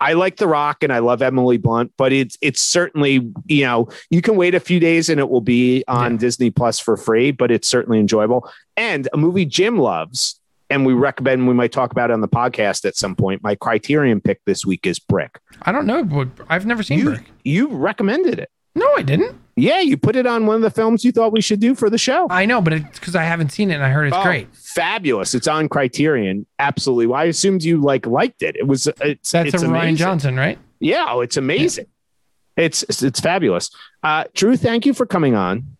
I like The Rock and I love Emily Blunt, but it's it's certainly you know you can wait a few days and it will be on Yeah. Disney Plus for free, but it's certainly enjoyable. And a movie Jim loves, and we recommend we might talk about it on the podcast at some point. My Criterion pick this week is Brick. I don't know, but I've never seen You Brick. you recommended it. No, I didn't. Yeah, you put it on one of the films you thought we should do for the show. I know, but it's because I haven't seen it and I heard it's Oh, great. fabulous! It's on Criterion. Absolutely. Well, I assumed you like liked it. It was. It's That's it's a Rian. Johnson, right? Yeah, oh, it's amazing. It's, it's it's fabulous. Uh, Drew, thank you for coming on.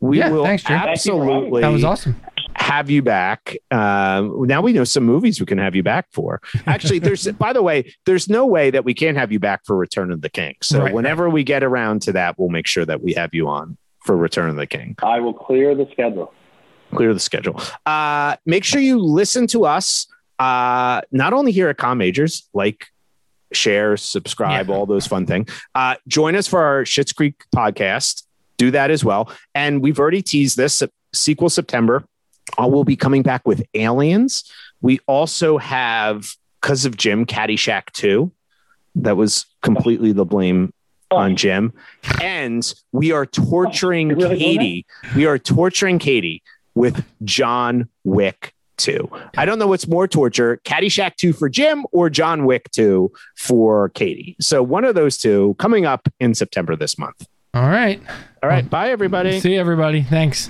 We Yeah, will thanks, Drew. Thank you for having me. absolutely That was awesome. Have you back. Um, now we know some movies we can have you back for. Actually, there's by the way, there's no way that we can't have you back for Return of the King. So Right, whenever we get around to that, we'll make sure that we have you on for Return of the King. I will clear the schedule. Clear the schedule. Uh, make sure you listen to us. Uh, not only here at Com Majors, like share, subscribe, Yeah. all those fun things. Uh, join us for our Schitt's Creek podcast. Do that as well. And we've already teased this sequel September. Uh, we'll be coming back with Aliens. We also have, because of Jim, Caddyshack 2. That was completely the blame on Jim. And we are torturing You're really Katie. We are torturing Katie with John Wick 2. I don't know what's more torture Caddyshack 2 for Jim or John Wick 2 for Katie. So one of those two coming up in September this month. All right. All right. Bye, everybody. See you, everybody. Thanks.